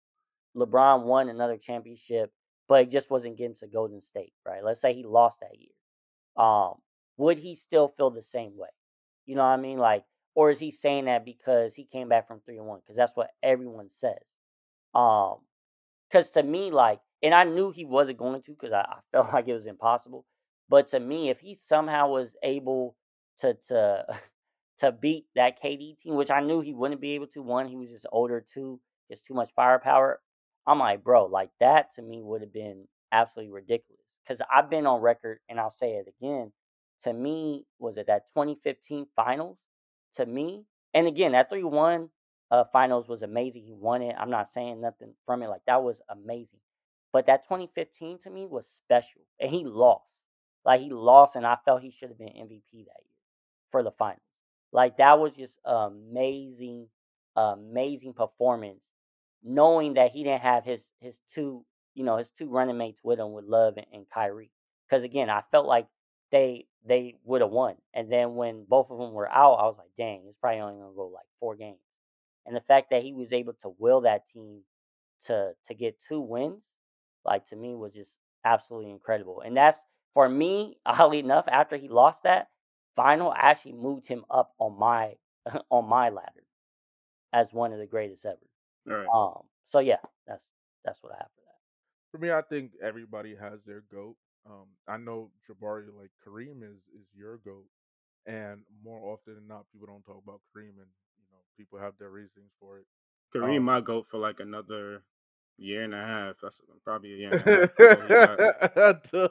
LeBron won another championship, but it just wasn't getting to Golden State, right? Let's say he lost that year. Um, would he still feel the same way? You know what I mean? Like, or is he saying that because he came back from three and one? Because that's what everyone says. Um, because to me, like, and I knew he wasn't going to because I, I felt like it was impossible. But to me, if he somehow was able to to to beat that KD team, which I knew he wouldn't be able to. One, he was just older. Two, just too much firepower. I'm like, bro, like that to me would have been absolutely ridiculous. Because I've been on record, and I'll say it again. To me, was it that 2015 finals? To me, and again, that 3 1 uh, finals was amazing. He won it. I'm not saying nothing from it. Like, that was amazing. But that 2015 to me was special. And he lost. Like, he lost, and I felt he should have been MVP that year for the finals. Like that was just amazing, amazing performance. Knowing that he didn't have his his two, you know, his two running mates with him with Love and, and Kyrie. Because again, I felt like they they would have won. And then when both of them were out, I was like, dang, it's probably only gonna go like four games. And the fact that he was able to will that team to to get two wins, like to me was just absolutely incredible. And that's for me, oddly enough, after he lost that final, I actually moved him up on my on my ladder as one of the greatest ever. all right. Um, so yeah, that's that's what I have for that. For me, I think everybody has their goat. Um, I know Jabari, like Kareem, is is your goat, and more often than not, people don't talk about Kareem, and you know, people have their reasons for it. Kareem Um, might go for like another year and a half. That's probably a year and a half.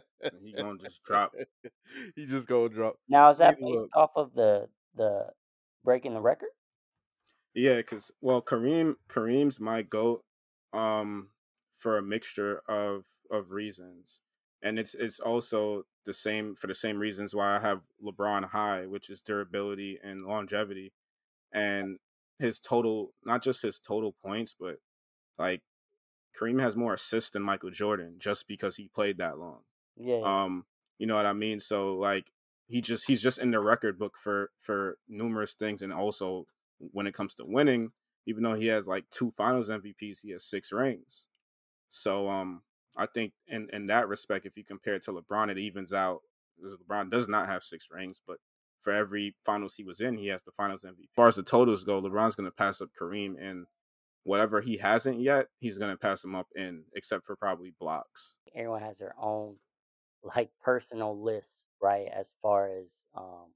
he gonna just drop. he just gonna drop. Now is that based look. off of the the breaking the record? Yeah, because well, Kareem Kareem's my goat, um, for a mixture of of reasons, and it's it's also the same for the same reasons why I have LeBron high, which is durability and longevity, and his total, not just his total points, but like Kareem has more assists than Michael Jordan just because he played that long. Yeah. Um, you know what I mean? So like he just he's just in the record book for for numerous things and also when it comes to winning, even though he has like two finals MVPs, he has six rings. So um I think in in that respect, if you compare it to LeBron, it evens out. LeBron does not have six rings, but for every finals he was in, he has the finals MVP. As far as the totals go, LeBron's going to pass up Kareem in whatever he hasn't yet. He's going to pass him up in, except for probably blocks. Everyone has their own like personal list, right? As far as um,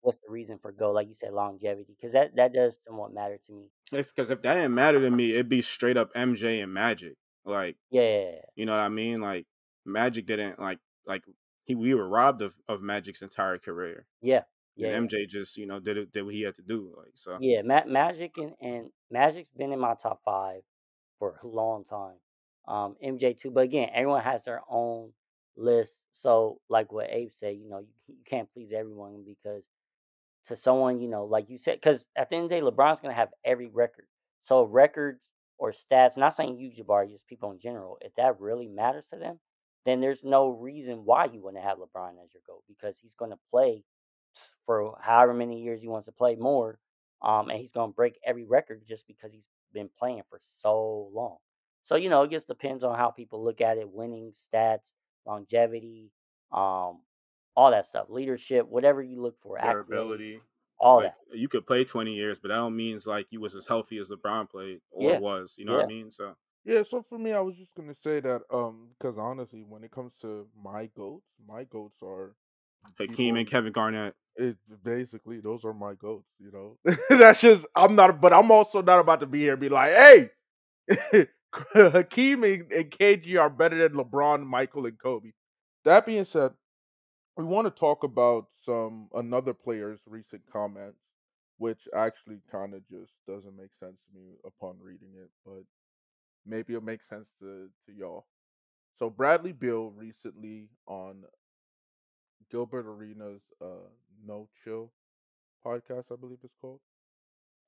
what's the reason for go? Like you said, longevity, because that that does somewhat matter to me. If because if that didn't matter to me, it'd be straight up MJ and Magic. Like Yeah, you know what I mean? Like Magic didn't like like he we were robbed of, of Magic's entire career. yeah, yeah. And MJ just you know did it, did what he had to do. Like so. Yeah, Ma- Magic and, and Magic's been in my top five for a long time. Um, MJ too, but again, everyone has their own list. So, like what Abe said, you know, you, you can't please everyone because to someone, you know, like you said, because at the end of the day, LeBron's gonna have every record. So records or stats, not saying you Jabari, just people in general, if that really matters to them, then there's no reason why you wouldn't have LeBron as your GOAT because he's gonna play for however many years he wants to play more. Um, and he's gonna break every record just because he's been playing for so long. So, you know, it just depends on how people look at it, winning stats, longevity, um, all that stuff, leadership, whatever you look for, Durability. all Like that. you could play twenty years, but that don't means like you was as healthy as LeBron played or Yeah, was. You know what. I mean? So Yeah, so for me, I was just gonna say that um, because honestly, when it comes to my goats, my goats are Hakeem people. and Kevin Garnett. It basically those are my goats. You know, that's just I'm not, but I'm also not about to be here and be like, hey, Hakeem and, and KG are better than LeBron, Michael, and Kobe. That being said, we want to talk about some another player's recent comments, which actually kind of just doesn't make sense to me upon reading it, but maybe it'll make sense to, to y'all. So Bradley Beal recently on Gilbert Arenas uh No Chill podcast, I believe it's called.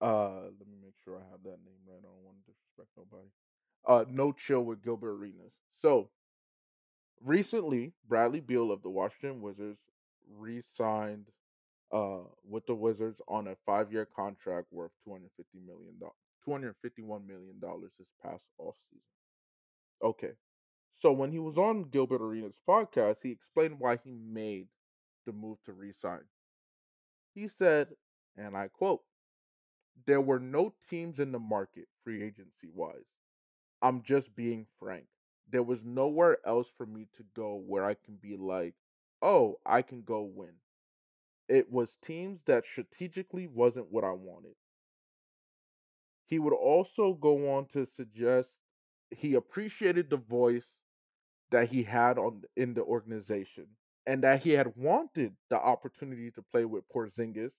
Uh let me make sure I have that name right. I don't want to disrespect nobody. Uh No Chill with Gilbert Arenas. So recently, Bradley Beal of the Washington Wizards re-signed uh with the Wizards on a five-year contract worth two hundred fifty million dollars, two hundred fifty-one million dollars this past off season. Okay, so when he was on Gilbert Arenas' podcast, he explained why he made the move to re-sign. He said, and I quote, "There were no teams in the market free agency wise. I'm just being frank. There was nowhere else for me to go where I can be like, oh, I can go win. It was teams that strategically wasn't what I wanted. He would also go on to suggest he appreciated the voice that he had on in the organization and that he had wanted the opportunity to play with Porzingis,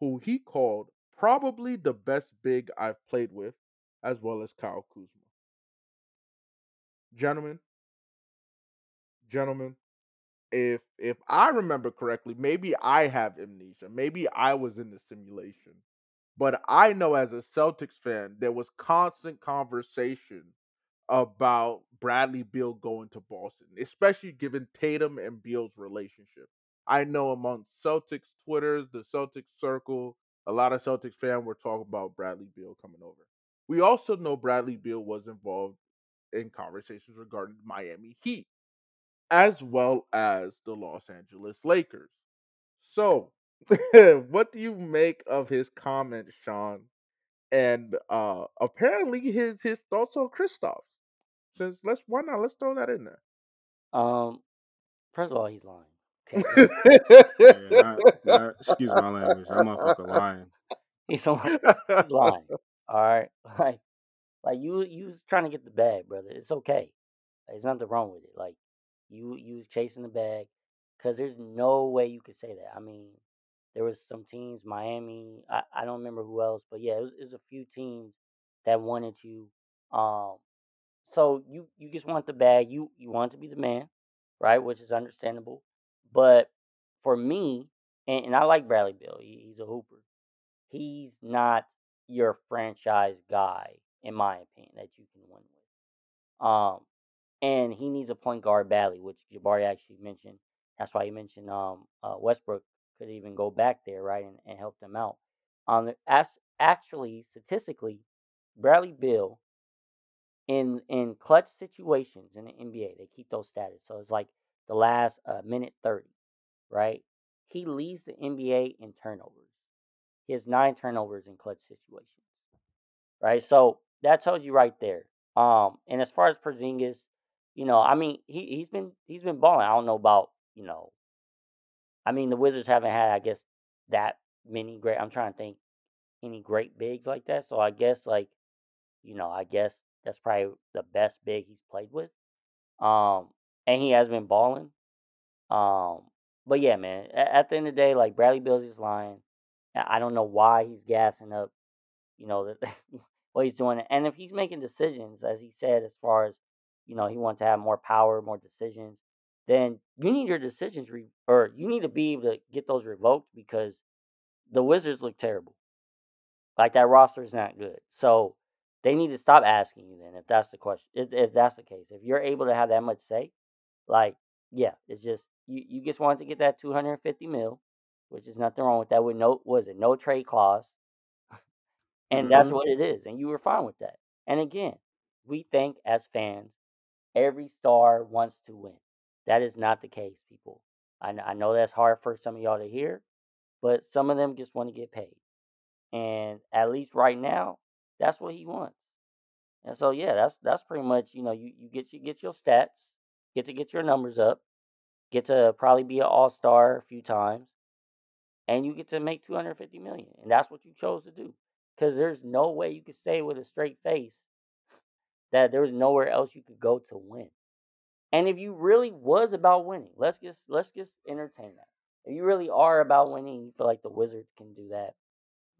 who he called probably the best big I've played with, as well as Kyle Kuzma. Gentlemen, gentlemen, if if I remember correctly, maybe I have amnesia. Maybe I was in the simulation. But I know as a Celtics fan, there was constant conversation about Bradley Beal going to Boston, especially given Tatum and Beal's relationship. I know among Celtics Twitters, the Celtics circle, a lot of Celtics fans were talking about Bradley Beal coming over. We also know Bradley Beal was involved in conversations regarding Miami Heat, as well as the Los Angeles Lakers. So, what do you make of his comment, Sean? And uh apparently his his thoughts on Kristaps. Since let's why not let's throw that in there. Um, first of all, he's lying. Okay, Yeah, not, not, excuse my language. That motherfucker lying. he's lying. He's lying. All right, like, like you, you was trying to get the bag, brother. It's okay. There's nothing wrong with it. Like, you, you was chasing the bag, cause there's no way you could say that. I mean, there was some teams, Miami. I, I don't remember who else, but yeah, it was, it was a few teams that wanted to Um, so you you just want the bag. You you want to be the man, right? Which is understandable. But for me, and, and I like Bradley Beal. He, he's a hooper. He's not your franchise guy, in my opinion, that you can win with. Um, and he needs a point guard badly, which Jabari actually mentioned. That's why he mentioned um uh, Westbrook could even go back there, right, and, and help them out. Um, as actually statistically, Bradley Beal in in clutch situations in the NBA, they keep those stats. So it's like the last uh, minute thirty, right? He leads the NBA in turnovers. He has nine turnovers in clutch situations, right? So that tells you right there. Um, and as far as Porzingis, you know, I mean, he he's been he's been balling. I don't know about you know. I mean, the Wizards haven't had, I guess, that many great. I'm trying to think any great bigs like that. So I guess like, you know, I guess that's probably the best big he's played with. Um, and he has been balling. Um, but yeah, man. At, the end of the day, like Bradley Beal's just lying. I don't know why he's gassing up. You know what he's doing, and if he's making decisions, as he said, as far as you know, he wants to have more power, more decisions. Then you need your decisions, re- or you need to be able to get those revoked because the Wizards look terrible. Like that roster is not good. So they need to stop asking you then if that's the question. If, if that's the case, if you're able to have that much say, like yeah, it's just you, you just want to get that 250 mil, which is nothing wrong with that. With no was it no trade clause, and mm-hmm. that's what it is, and you were fine with that. And again, we think as fans, every star wants to win. That is not the case, people. I, I know that's hard for some of y'all to hear, but some of them just want to get paid. And at least right now, that's what he wants. And so yeah, that's that's pretty much, you know, you, you get you get your stats, get to get your numbers up, get to probably be an all star a few times, and you get to make two hundred fifty million. And that's what you chose to do. Because there's no way you could say with a straight face that there was nowhere else you could go to win. And if you really was about winning, let's just let's just entertain that. If you really are about winning, you feel like the Wizards can do that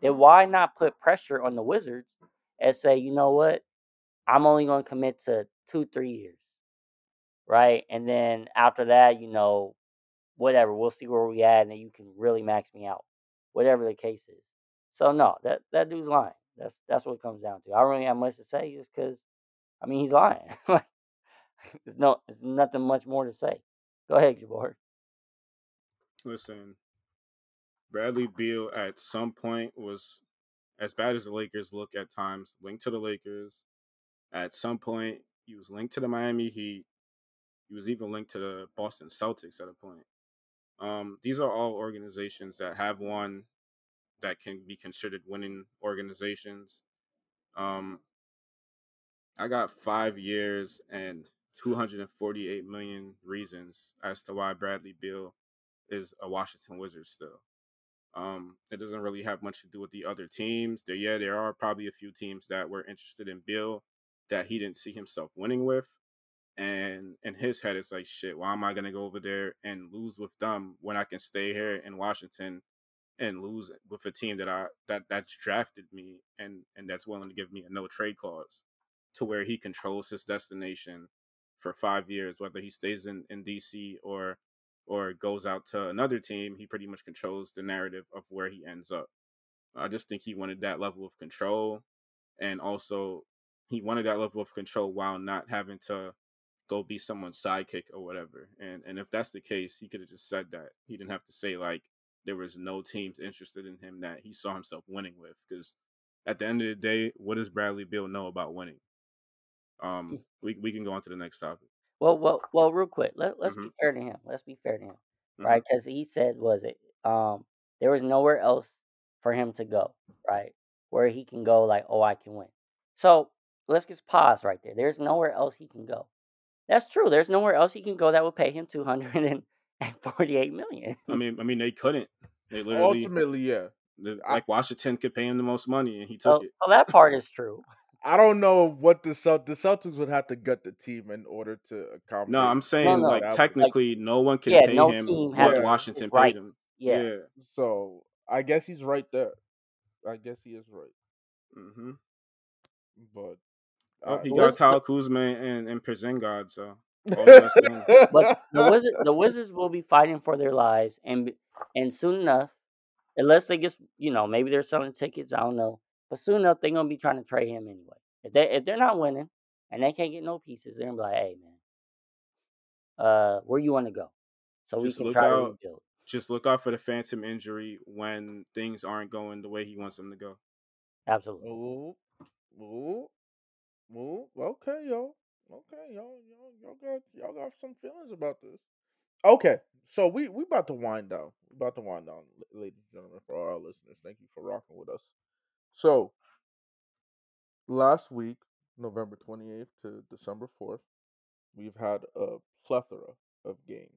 then why not put pressure on the Wizards and say, you know what, I'm only going to commit to two, three years, right? And then after that, you know, whatever, we'll see where we at, and then you can really max me out, whatever the case is. So no, that that dude's lying. That's that's what it comes down to. I don't really have much to say, just because, I mean, he's lying. Like there's no, there's nothing much more to say. Go ahead, Jabbar. Listen, Bradley Beal at some point was as bad as the Lakers look at times, linked to the Lakers. At some point, he was linked to the Miami Heat. He was even linked to the Boston Celtics at a point. Um, these are all organizations that have won that can be considered winning organizations. Um, I got five years and 248 million reasons as to why Bradley Beal is a Washington Wizard still. Um, it doesn't really have much to do with the other teams. There, yeah, there are probably a few teams that were interested in Beal that he didn't see himself winning with. And in his head, it's like, shit, why am I going to go over there and lose with them when I can stay here in Washington and lose with a team that I that that's drafted me and and that's willing to give me a no trade clause to where he controls his destination for five years, whether he stays in, in DC or or goes out to another team, he pretty much controls the narrative of where he ends up. I just think he wanted that level of control, and also he wanted that level of control while not having to go be someone's sidekick or whatever. And and if that's the case, he could have just said that. He didn't have to say like there was no teams interested in him that he saw himself winning with. Because at the end of the day, what does Bradley Beal know about winning? Um, we we can go on to the next topic. Well, well, well, real quick. Let let's mm-hmm. be fair to him. Let's be fair to him, mm-hmm. right? Because he said was it um there was nowhere else for him to go, right? Where he can go like, oh, I can win. So let's just pause right there. There's nowhere else he can go. That's true. There's nowhere else he can go that would pay him two hundred and forty-eight million. I mean, I mean, they couldn't. They literally ultimately, yeah. Like Washington could pay him the most money, and he took so, it. So that part is true. I don't know what the Celt- the Celtics would have to gut the team in order to accomplish. No, I'm saying no, no. like technically, like, no one can yeah, pay no him what Washington right. paid him. Yeah. yeah. So I guess he's right there. I guess he is right. Mm-hmm. But oh, he got Kyle Kuzma and and Porzingis, so. but the Wizards, the Wizards will be fighting for their lives, and and soon enough, unless they just you know maybe they're selling tickets, I don't know. But soon enough, they're gonna be trying to trade him anyway. If they if they're not winning and they can't get no pieces, they're gonna be like, hey man, uh, where you want to go? So just we can try out, to rebuild. Just look out for the phantom injury when things aren't going the way he wants them to go. Absolutely. Ooh, ooh, ooh. Okay, Okay, yo. Okay, y'all, y'all, y'all got y'all got some feelings about this. Okay, so we we about to wind down. We about to wind down, ladies and gentlemen, for all our listeners. Thank you for rocking with us. So last week, November twenty eighth to December fourth, we've had a plethora of games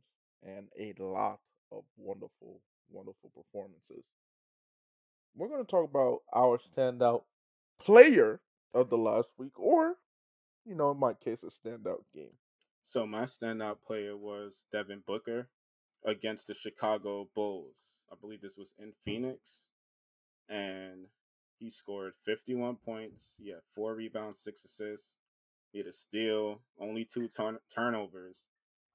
and a lot of wonderful, wonderful performances. We're going to talk about our standout player of the last week, or you know, in my case, a standout game. So my standout player was Devin Booker against the Chicago Bulls. I believe this was in Phoenix, and he scored 51 points. He had four rebounds, six assists. He had a steal, only two turn- turnovers.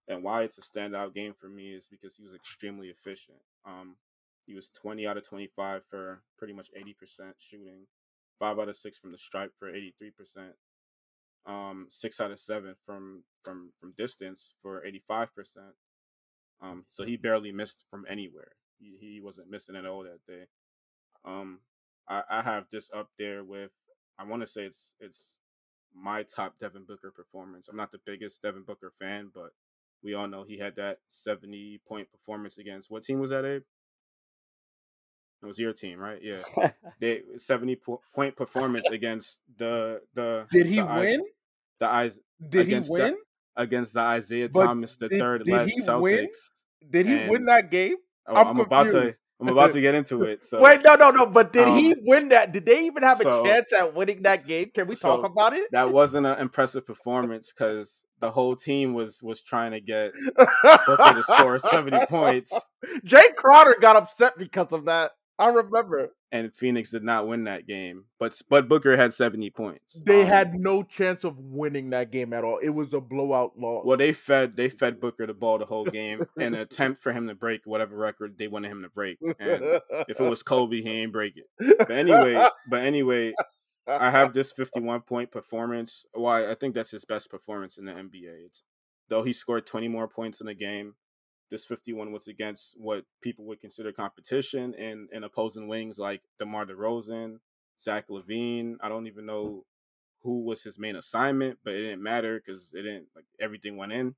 And why it's a standout game for me is because he was extremely efficient. Um, he was 20 out of 25 for pretty much 80% shooting, five out of six from the stripe for 83%, um, six out of seven from from from distance for 85%. Um, so he barely missed from anywhere. He, he wasn't missing at all that day. Um, I, I have this up there with I want to say it's it's my top Devin Booker performance. I'm not the biggest Devin Booker fan, but we all know he had that 70 point performance against what team was that, Abe? It was your team, right? Yeah. They 70 po- point performance against the the Did he the win? the eyes Did he against the- win? against the Isaiah But Thomas the did- third did he Celtics. win? Did he win that game? Oh, I'm I'm, about to. I'm about to get into it. So Wait, no, no, no. But did he um, win that? Did they even have a so- chance at winning that game? Can we talk about it? that wasn't an impressive performance because the whole team was was trying to get Booker to score 70 points, Jae Crowder got upset because of that. I remember. and Phoenix did not win that game. But but Booker had 70 points. They Um, had no chance of winning that game at all. It was a blowout loss. well, they fed they fed Booker the ball the whole game in an attempt for him to break whatever record they wanted him to break. And if it was Kobe, he ain't break it. But anyway, but anyway, I have this 51 point performance. Why I think that's his best performance in the NBA. It's though he scored 20 more points in the game. This 51 was against what people would consider competition and in opposing wings like DeMar DeRozan, Zach LaVine. I don't even know who was his main assignment, but it didn't matter because it didn't like everything went in.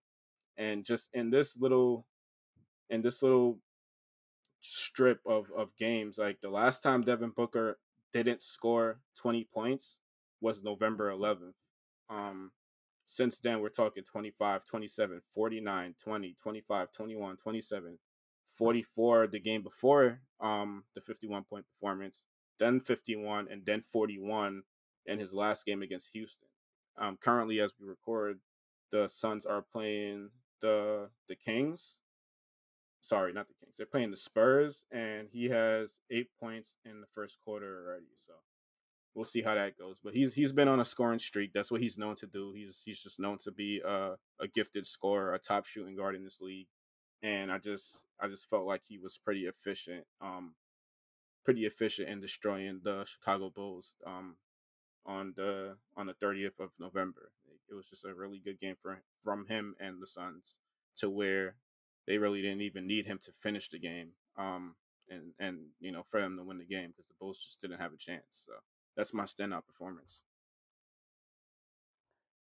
And just in this little in this little strip of of games, like the last time Devin Booker didn't score 20 points was November 11th. Um, since then, we're talking 25, 27, 49, 20, 25, 21, 27, 44 the game before um, the 51 point performance, then 51, and then 41 in his last game against Houston. Um, currently, as we record, the Suns are playing the the Kings. Sorry, not the Kings. They're playing the Spurs, and he has eight points in the first quarter already. So we'll see how that goes. But he's he's been on a scoring streak. That's what he's known to do. He's he's just known to be a, a gifted scorer, a top shooting guard in this league. And I just I just felt like he was pretty efficient, um, pretty efficient in destroying the Chicago Bulls um, on the on the thirtieth of November. It was just a really good game for from him and the Suns to where they really didn't even need him to finish the game. Um, and and you know for them to win the game because the Bulls just didn't have a chance. So that's my standout performance.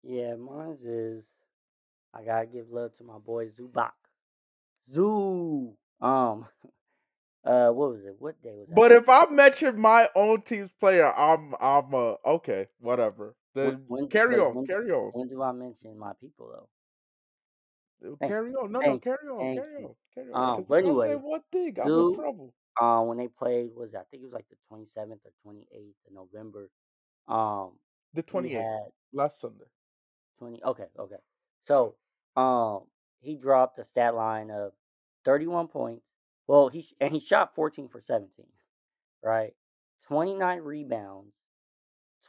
Yeah, mine's is I gotta give love to my boy Zubac. Zoo. Um. Uh, what was it? What day was that? But if I mention my own team's player, I'm I'm uh okay, whatever. Then when- carry on, when- carry on, when do I mention my people though? thank- carry on. No, no, carry on, carry on, carry Um, on. 'cause but say one thing, I'm Zoo- in trouble. Um, when they played was I think it was like the twenty seventh or twenty eighth of November. Um, The 28th, last Sunday. 20 okay okay so um he dropped a stat line of 31 points well he and he shot 14 for 17 right 29 rebounds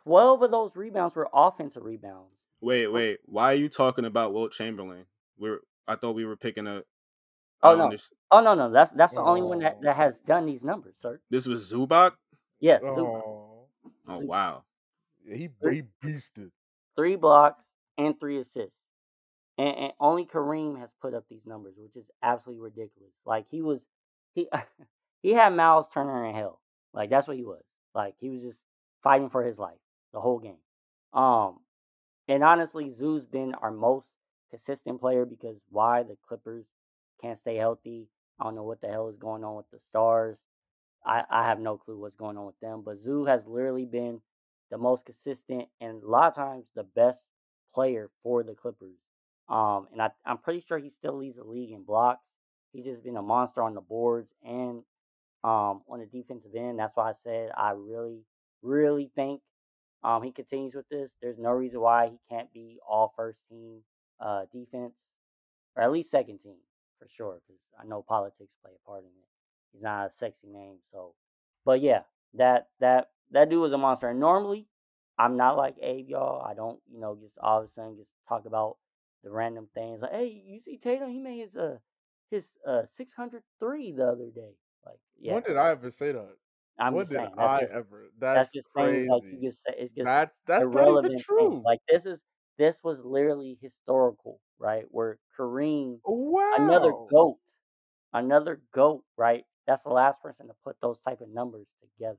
12 of those rebounds were offensive rebounds Wait, wait. Why are you talking about Wilt Chamberlain? We're I thought we were picking a. Oh, no. underst- oh no no that's that's the only one that, Oh. that has done these numbers sir This was Zubac. yeah Zubac. Oh, Oh Zubac. wow. he Three- he beasted. three blocks and three assists and, and only Kareem has put up these numbers which is absolutely ridiculous like he was he he had Myles Turner in hell like that's what he was like he was just fighting for his life the whole game um and honestly, Zoo's been our most consistent player because why the Clippers can't stay healthy. I don't know what the hell is going on with the Stars. I, I have no clue what's going on with them. But Zoo has literally been the most consistent and a lot of times the best player for the Clippers. Um, and I, I'm pretty sure he still leads the league in blocks. He's just been a monster on the boards and um, on the defensive end. That's why I said I really, really think um, he continues with this. There's no reason why he can't be all first team uh, defense, or at least second team for sure. Because I know politics play a part in it. He's not a sexy name, so. But yeah, that that that dude was a monster. And normally, I'm not like Abe, y'all. I don't, you know, just all of a sudden just talk about the random things. Like, hey, you see Tatum? He made his uh his uh 603 the other day. Like, yeah. When did I ever say that? I'm when just did saying. That's I just ever? that's That's just things like you crazy. just say. It's just That's that's things. true. Like this is this was literally historical, right? Where Kareem, another goat, another goat, right? That's the last person to put those type of numbers together.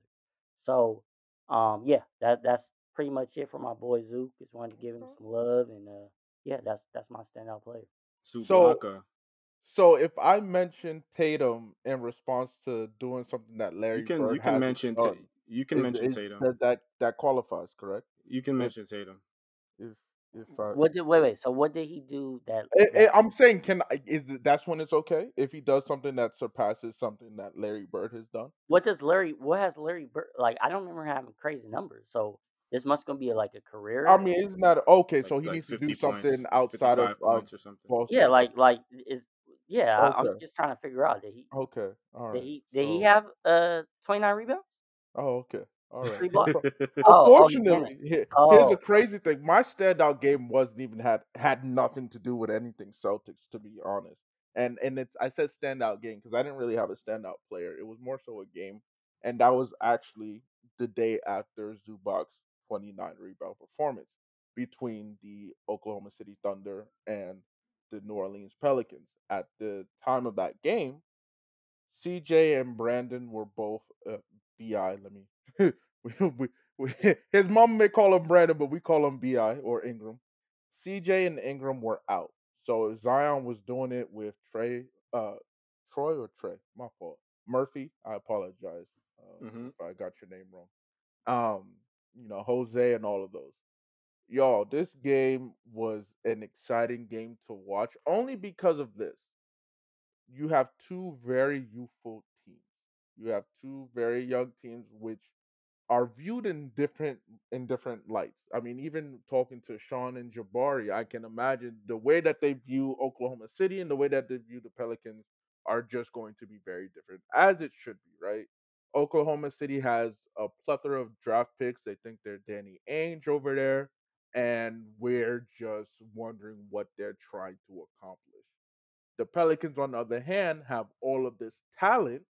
So, um, yeah, that that's pretty much it for my boy Zook. Just wanted to give him some love, and uh, yeah, that's that's my standout player. So So Blocka, so if I mention Tatum in response to doing something that you Larry can Bird you can hasn't mention Ta- done, you can is mention is Tatum. that that that qualifies, correct? You can mention Tatum. If if I What did wait wait? So what did he do that I, I, that I'm saying, can I, is th- that's when it's okay if he does something that surpasses something that Larry Bird has done? What does Larry? What has Larry Bird like? I don't remember having crazy numbers. So this must gonna be like a career. I mean, it's not okay? Like So he like needs to 50 do something points, outside of 55 uh, points or something. Boston. yeah, like like is yeah. I, I'm Okay, just trying to figure out did he okay, all did right. he did he So, have uh 29 rebounds, oh, okay, all right. three blocks? But Oh oh unfortunately, he- here's the Oh crazy thing: my standout game wasn't even had had nothing to do with anything Celtics, to be honest. And and it's I said standout game because I didn't really have a standout player. It was more so a game, and that was actually the day after Zubac's 29 rebound performance between the Oklahoma City Thunder and the New Orleans Pelicans. At the time of that game, CJ and Brandon were both uh, BI. Let me. we, we, we, his mom may call him Brandon, but we call him BI or Ingram. CJ and Ingram were out, so Zion was doing it with Trey, uh, Troy or Trey. My fault. Murphy. I apologize uh, hmm if I got your name wrong. Um, you know Jose and all of those. Y'all, this game was an exciting game to watch only because of this you have two very youthful. You have two very young teams which are viewed in different in different lights. I mean, even talking to Sean and Jabari, I can imagine the way that they view Oklahoma City and the way that they view the Pelicans are just going to be very different, as it should be, right? Oklahoma City has a plethora of draft picks. They think they're Danny Ainge over there, and we're just wondering what they're trying to accomplish. The Pelicans, on the other hand, have all of this talent,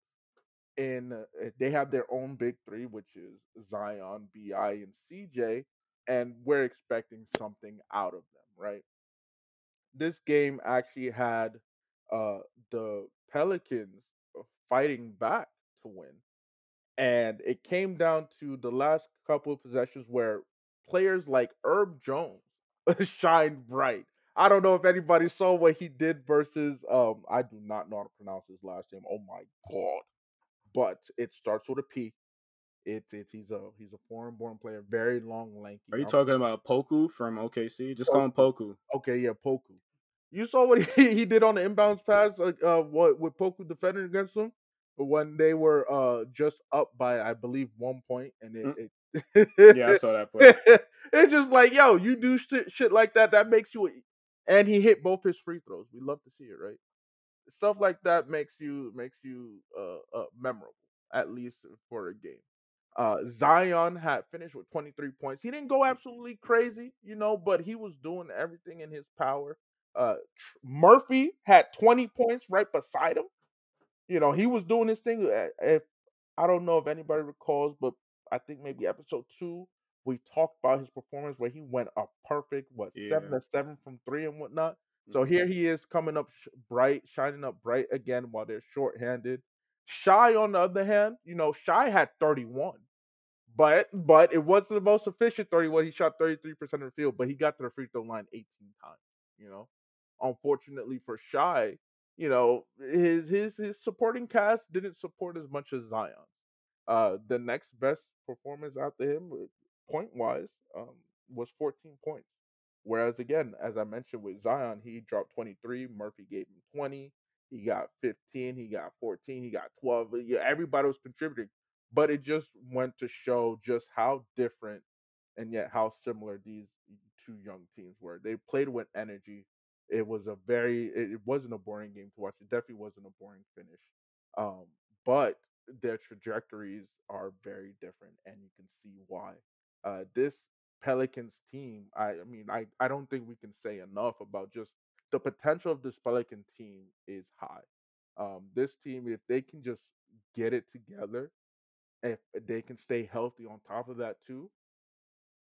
and uh, they have their own big three, which is Zion, Bi, and CJ, and we're expecting something out of them, right? This game actually had uh, the Pelicans uh, fighting back to win, and it came down to the last couple of possessions where players like Herb Jones shined bright. I don't know if anybody saw what he did versus um I do not know how to pronounce his last name. Oh my god. But it starts with a P. It's it's he's a he's a foreign born player, very long, lanky. Are you I'm talking about Poku from OKC? Just call him Poku. Okay, yeah, Poku. You saw what he, he did on the inbounds pass, like uh, what with Poku defending against him when they were uh just up by I believe one point, and Mm, it, Yeah, I saw that play. it's just like yo, you do shit shit like that, that makes you, and he hit both his free throws. We love to see it, right? Stuff like that makes you makes you uh, uh memorable, at least for a game. Uh, Zion had finished with 23 points. He didn't go absolutely crazy, you know, but he was doing everything in his power. Uh, Tr- Murphy had 20 points right beside him. You know, he was doing his thing. Uh, If I don't know if anybody recalls, but I think maybe episode two we talked about his performance where he went a perfect, what seven Yeah. to seven from three and whatnot. So here he is coming up sh- bright, shining up bright again while they're shorthanded. Shai, on the other hand, you know, Shai had 31, but but it wasn't the most efficient 31. He shot 33% of the field, but he got to the free throw line 18 times, you know. Unfortunately for Shai, you know, his his his supporting cast didn't support as much as Zion. Uh the next best performance after him point wise um was 14 points. Whereas again, as I mentioned with Zion, he dropped 23, Murphy gave him 20, he got 15, he got 14, he got 12. Yeah, everybody was contributing but it just went to show just how different and yet how similar these two young teams were. They played with energy. It was a very it, it wasn't a boring game to watch. It definitely wasn't a boring finish. Um, but their trajectories are very different and you can see why. Uh, this Pelicans team, I, I mean, I, I don't think we can say enough about just the potential of this Pelican team is high. Um, this team, if they can just get it together if they can stay healthy on top of that too,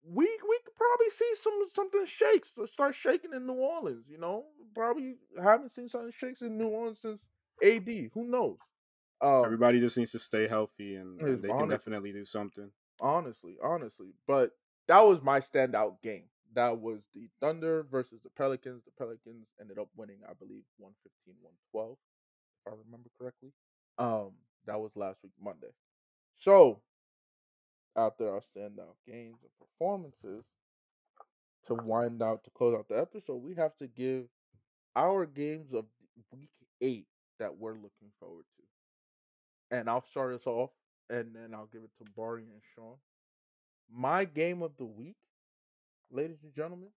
we we could probably see some something shakes start shaking in New Orleans. You know, probably haven't seen something shakes in New Orleans since AD. Who knows? Um, Everybody just needs to stay healthy, and, and they honestly, can definitely do something. Honestly, honestly, but that was my standout game. That was the Thunder versus the Pelicans. The Pelicans ended up winning, I believe, 115 112, if I remember correctly. Um, that was last week, Monday. So, after our standout games and performances, to wind out to close out the episode, we have to give our games of week eight that we're looking forward to. And I'll start us off, and then I'll give it to Barry and Sean. My game of the week, ladies and gentlemen,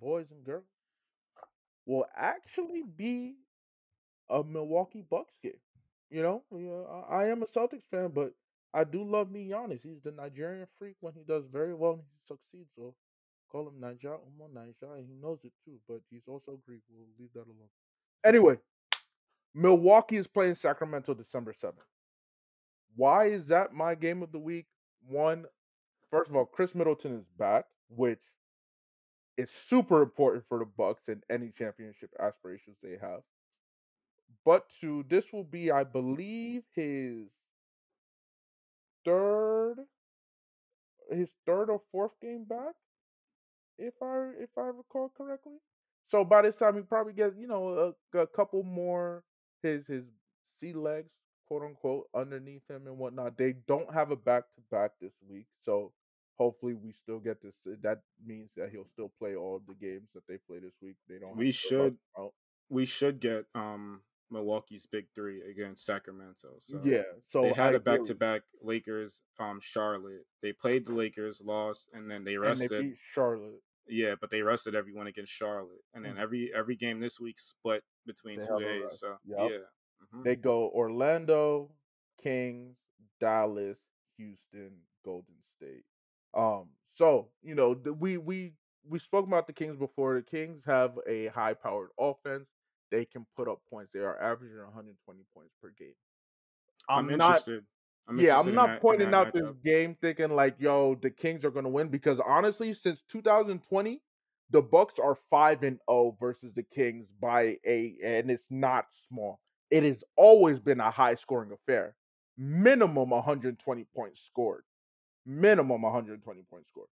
boys and girls, will actually be a Milwaukee Bucks game. You know, yeah, I, am a Celtics fan, but I do love me Giannis. He's the Nigerian freak when he does very well and he succeeds. So call him Niger Umo Niger, and he knows it too. But he's also Greek. We'll leave that alone. Anyway, Milwaukee is playing Sacramento December seventh. Why is that my game of the week? One, first of all, Khris Middleton is back, which is super important for the Bucks and any championship aspirations they have but to this will be, I believe, his third, his third or fourth game back, if I if I recall correctly. So by this time, he probably gets you know a, a couple more his his sea legs, quote unquote, underneath him and whatnot. They don't have a back to back this week, so hopefully we still get this. That means that he'll still play all the games that they play this week. They don't. We should. We should get um Milwaukee's big three against Sacramento. So yeah, so they had I a back to back Lakers, um, Charlotte. They played the Lakers, lost, and then they rested they Charlotte. Yeah, but they rested everyone against Charlotte, and then mm-hmm. every every game this week split between they two days. So yep. yeah, mm-hmm. they go Orlando, Kings, Dallas, Houston, Golden State. Um, so you know the, we we we spoke about the Kings before. The Kings have a high powered offense they can put up points. They are averaging 120 points per game. I'm, I'm not, interested. I'm yeah, I'm not that, pointing out this game thinking like, yo, the Kings are going to win because honestly, since 2020, the Bucks are five and zero versus the Kings by a, and it's not small. It has always been a high scoring affair. Minimum 120 points scored. Minimum 120 points scored.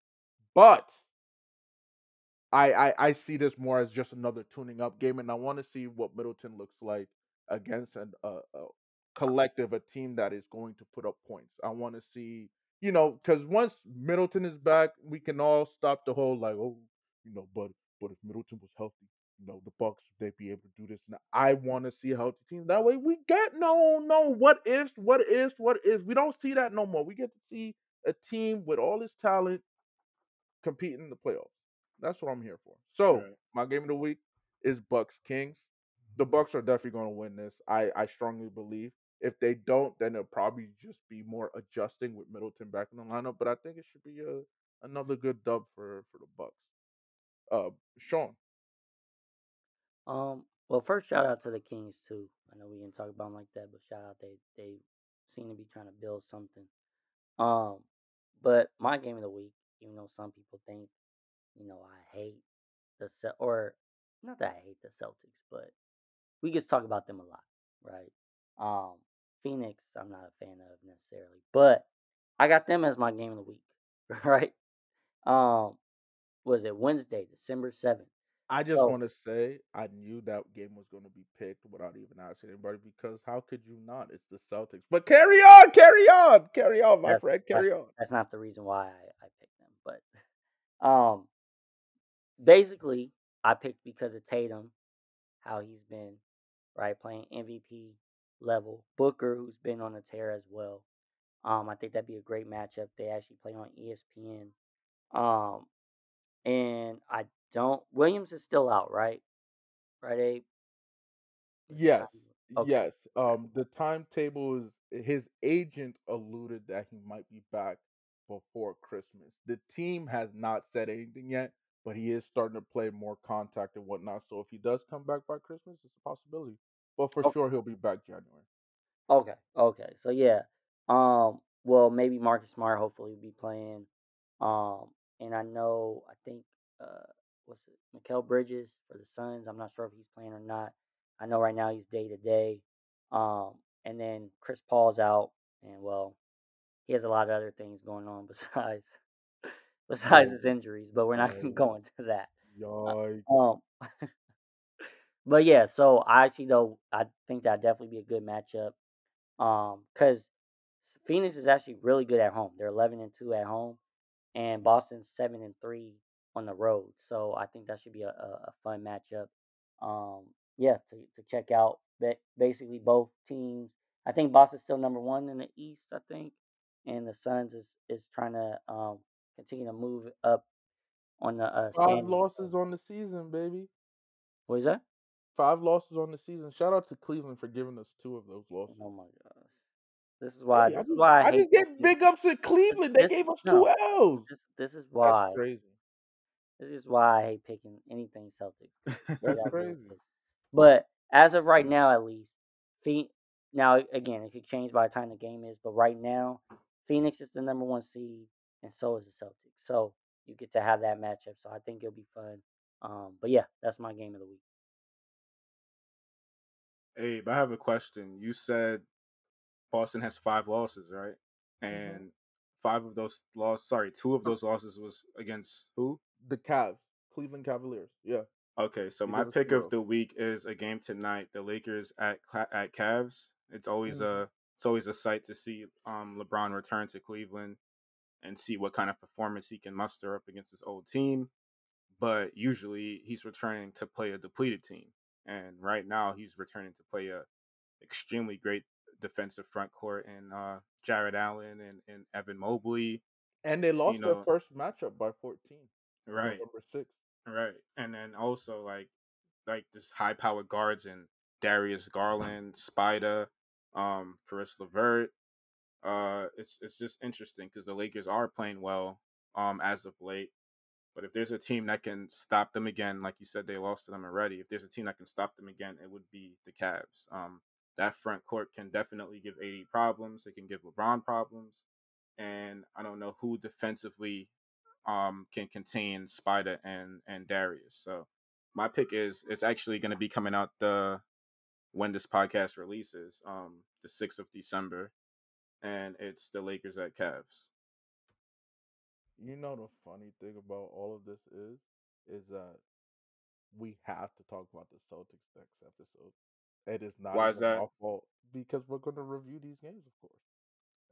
But I, I I see this more as just another tuning up game, and I want to see what Middleton looks like against an, a, a collective, a team that is going to put up points. I want to see, you know, because once Middleton is back, we can all stop the whole like, oh, you know, but but if Middleton was healthy, you know, the Bucks they'd be able to do this. Now I want to see a healthy team. That way, we get no no what ifs, what ifs, what ifs. We don't see that no more. We get to see a team with all this talent competing in the playoffs. That's what I'm here for. So right. my game of the week is Bucks Kings. The Bucks are definitely going to win this. I I strongly believe. If they don't, then it'll probably just be more adjusting with Middleton back in the lineup. But I think it should be a another good dub for for the Bucks. Uh, Sean. Um. Well, first shout out to the Kings too. I know we didn't talk about them like that, but shout out they they seem to be trying to build something. Um. But my game of the week, even though some people think you know, I hate the Cel- or not that I hate the Celtics, but we just talk about them a lot, right? Um, Phoenix, I'm not a fan of necessarily, but I got them as my game of the week, right? Um, was it Wednesday, December seventh? I just So want to say I knew that game was going to be picked without even asking anybody because how could you not? It's the Celtics. But carry on, carry on, carry on, my that's friend, that's carry on. that's not the reason why I, I picked them, but um, basically I picked because of Tatum, how he's been right playing MVP level. Booker, who's been on a tear as well. Um, I think that'd be a great matchup. They actually play on ESPN. Um, and I don't. Williams is still out, right? Right, Abe? Yes. Okay. yes. Um, the timetable is his agent alluded that he might be back before Christmas. The team has not said anything yet, but he is starting to play more contact and whatnot. So if he does come back by Christmas, it's a possibility. But for Oh, sure, he'll be back January. okay. Okay. So yeah. Um. Well, maybe Marcus Smart hopefully will be playing. Um. And I know. I think. Uh. What's it? Mikal Bridges for the Suns. I'm not sure if he's playing or not. I know right now he's day to day. Um. And then Chris Paul's out, and well, he has a lot of other things going on besides besides his injuries. But we're not gonna oh, go into that. Uh. Um. But yeah, so I actually though I think that definitely be a good matchup. Um, because Phoenix is actually really good at home. They're eleven and two at home, and Boston's seven and three on the road. So I think that should be a, a, a fun matchup. Um, yeah, to to check out. Ba- Basically, both teams. I think Boston's still number one in the East. I think, and the Suns is is trying to um continue to move up on the uh, Five losses on the season, baby. what is that? Five losses on the season. Shout out to Cleveland for giving us two of those losses. Oh my gosh. This is why Hey, I this is just why I I just gave picking big ups to this Cleveland. They this gave us two no. L's. This this is That's why crazy. This is why I hate picking anything Celtics. That's gotta deal with crazy. But as of right now at least, Phoenix now again it could change by the time the game is, but right now, Phoenix is the number one seed and so is the Celtics. So you get to have that matchup. So I think it'll be fun. Um but yeah, that's my game of the week. Abe, I have a question. You said Boston has five losses, right? hmm And five of those losses, sorry, two of those losses was against who? The Cavs, Cleveland Cavaliers. Yeah, Okay, so my pick of the week is a game tonight, the Lakers at at Cavs. It's always hmm a it's always a sight to see um LeBron return to Cleveland and see what kind of performance he can muster up against his old team. But usually he's returning to play a depleted team, and right now he's returning to play a extremely great defensive front court and uh, Jarrett Allen and, and Evan Mobley. And they You lost their know, first matchup by 14, right, November 6th. right, and then also like like this high powered guards and Darius Garland, Spida, um, Caris LeVert. Uh, it's it's just interesting because the Lakers are playing well um as of late. But if there's a team that can stop them again, like you said, they lost to them already. If there's a team that can stop them again, it would be the Cavs. Um, that front court can definitely give AD problems. It can give LeBron problems, and I don't know who defensively um can contain Spida and and Darius. So my pick is it's actually going to be coming out the when this podcast releases, um, the sixth of December, and it's the Lakers at Cavs. You know the funny thing about all of this is, is that we have to talk about the Celtics next episode. It is not Why is that? our fault because we're going to review these games, of course,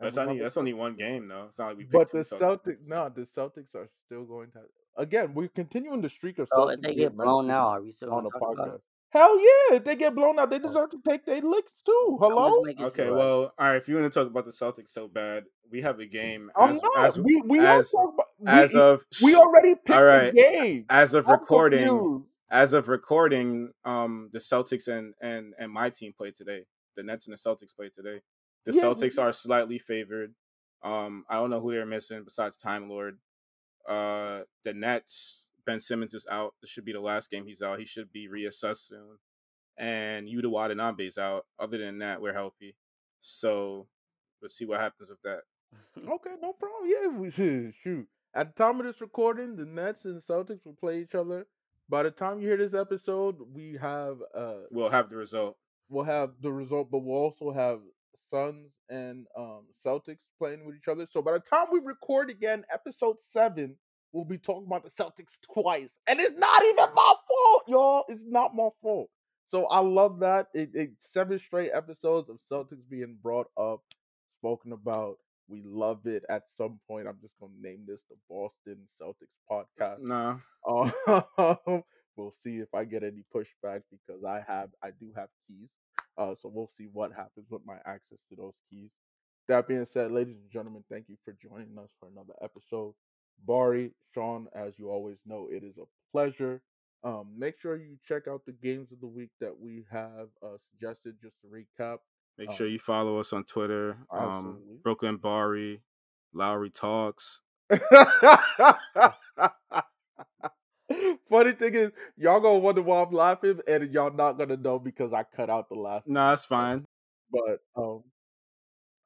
That's only going that's only one game though. It's not like we picked But the Celtics. Celtics, no, the Celtics are still going to. Again, we're continuing the streak of So if they get blown out, are we still on gonna the talk about it? podcast. Hell yeah! If they get blown out, they Oh, deserve to take their licks too. Hello? Okay, sure. well, all right. If you want to talk about the Celtics so bad, we have a game I'm as not. as We we as talking about as we of we already all picked the game. As of I'm recording, confused. as of recording, um, the Celtics and and and my team played today. The Nets and the Celtics played today. The Yeah, Celtics are slightly favored. Um, I don't know who they're missing besides Time Lord. Uh, the Nets, Ben Simmons is out. This should be the last game he's out. He should be reassessed soon. And Yuta Watanabe's out. Other than that, we're healthy. So let's see what happens with that. okay, no problem. Yeah, we should shoot. At the time of this recording, the Nets and Celtics will play each other. By the time you hear this episode, we have uh We'll have the result. we'll have the result, but we'll also have Suns and um, Celtics playing with each other. So by the time we record again, episode seven, we'll be talking about the Celtics twice, and it's not even my fault, y'all. It's not my fault. So I love that. It, it seven straight episodes of Celtics being brought up, spoken about. We love it. At some point, I'm just gonna name this the Boston Celtics podcast. Nah. Um, we'll see if I get any pushback because I have I do have keys. Uh, so we'll see what happens with my access to those keys. That being said, ladies and gentlemen, thank you for joining us for another episode. Bari, Sean, as you always know, it is a pleasure. Um, make sure you check out the games of the week that we have uh, suggested. Just to recap, Make Um, sure you follow us on Twitter. Um. Brooklyn Bari, Lowry Talks. Funny thing is, y'all gonna wonder why I'm laughing, and y'all not gonna know because I cut out the last. No, that's fine. But um,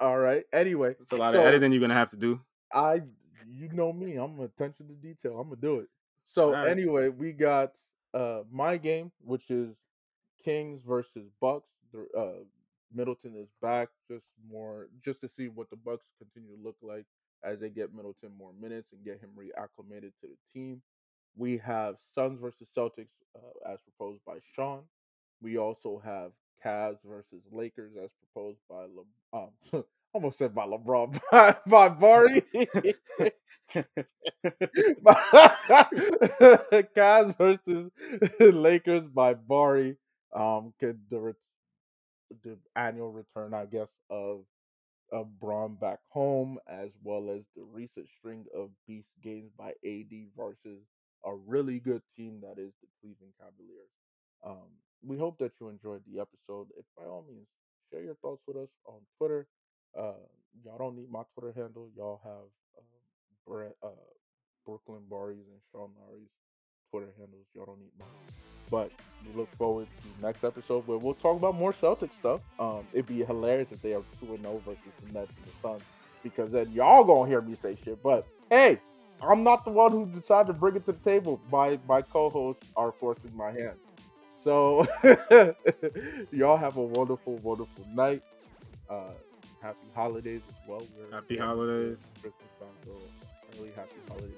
all right. Anyway, It's a lot So- of editing you're gonna have to do. I, you know me, I'm attention to detail. I'm gonna do it. So Alright. anyway, we got uh my game, which is Kings versus Bucks. The, uh, Middleton is back, just more, just to see what the Bucks continue to look like as they get Middleton more minutes and get him reacclimated to the team. We have Suns versus Celtics, uh, as proposed by Sean. We also have Cavs versus Lakers, as proposed by Le- um, almost said by LeBron, by, by Barry. Cavs versus Lakers by Bari. Um, could the re- the annual return, I guess, of of Bron back home, as well as the recent string of beast games by AD versus a really good team that is the Cleveland Cavaliers. Um, we hope that you enjoyed the episode. If by all means, share your thoughts with us on Twitter. Uh, y'all don't need my Twitter handle. Y'all have um, Brett, uh, Brooklyn Barries and Sean Lowry's Twitter handles. Y'all don't need mine. But we look forward to next episode where we'll talk about more Celtic stuff. Um, it'd be hilarious if they are 2 0 versus the Nets and the Suns because then y'all gonna hear me say shit. But hey, I'm not the one who decided to bring it to the table. My my co-hosts are forcing my hand. So y'all have a wonderful, wonderful night. Uh, happy holidays as well. We're happy holidays. Christmas time, really happy holidays.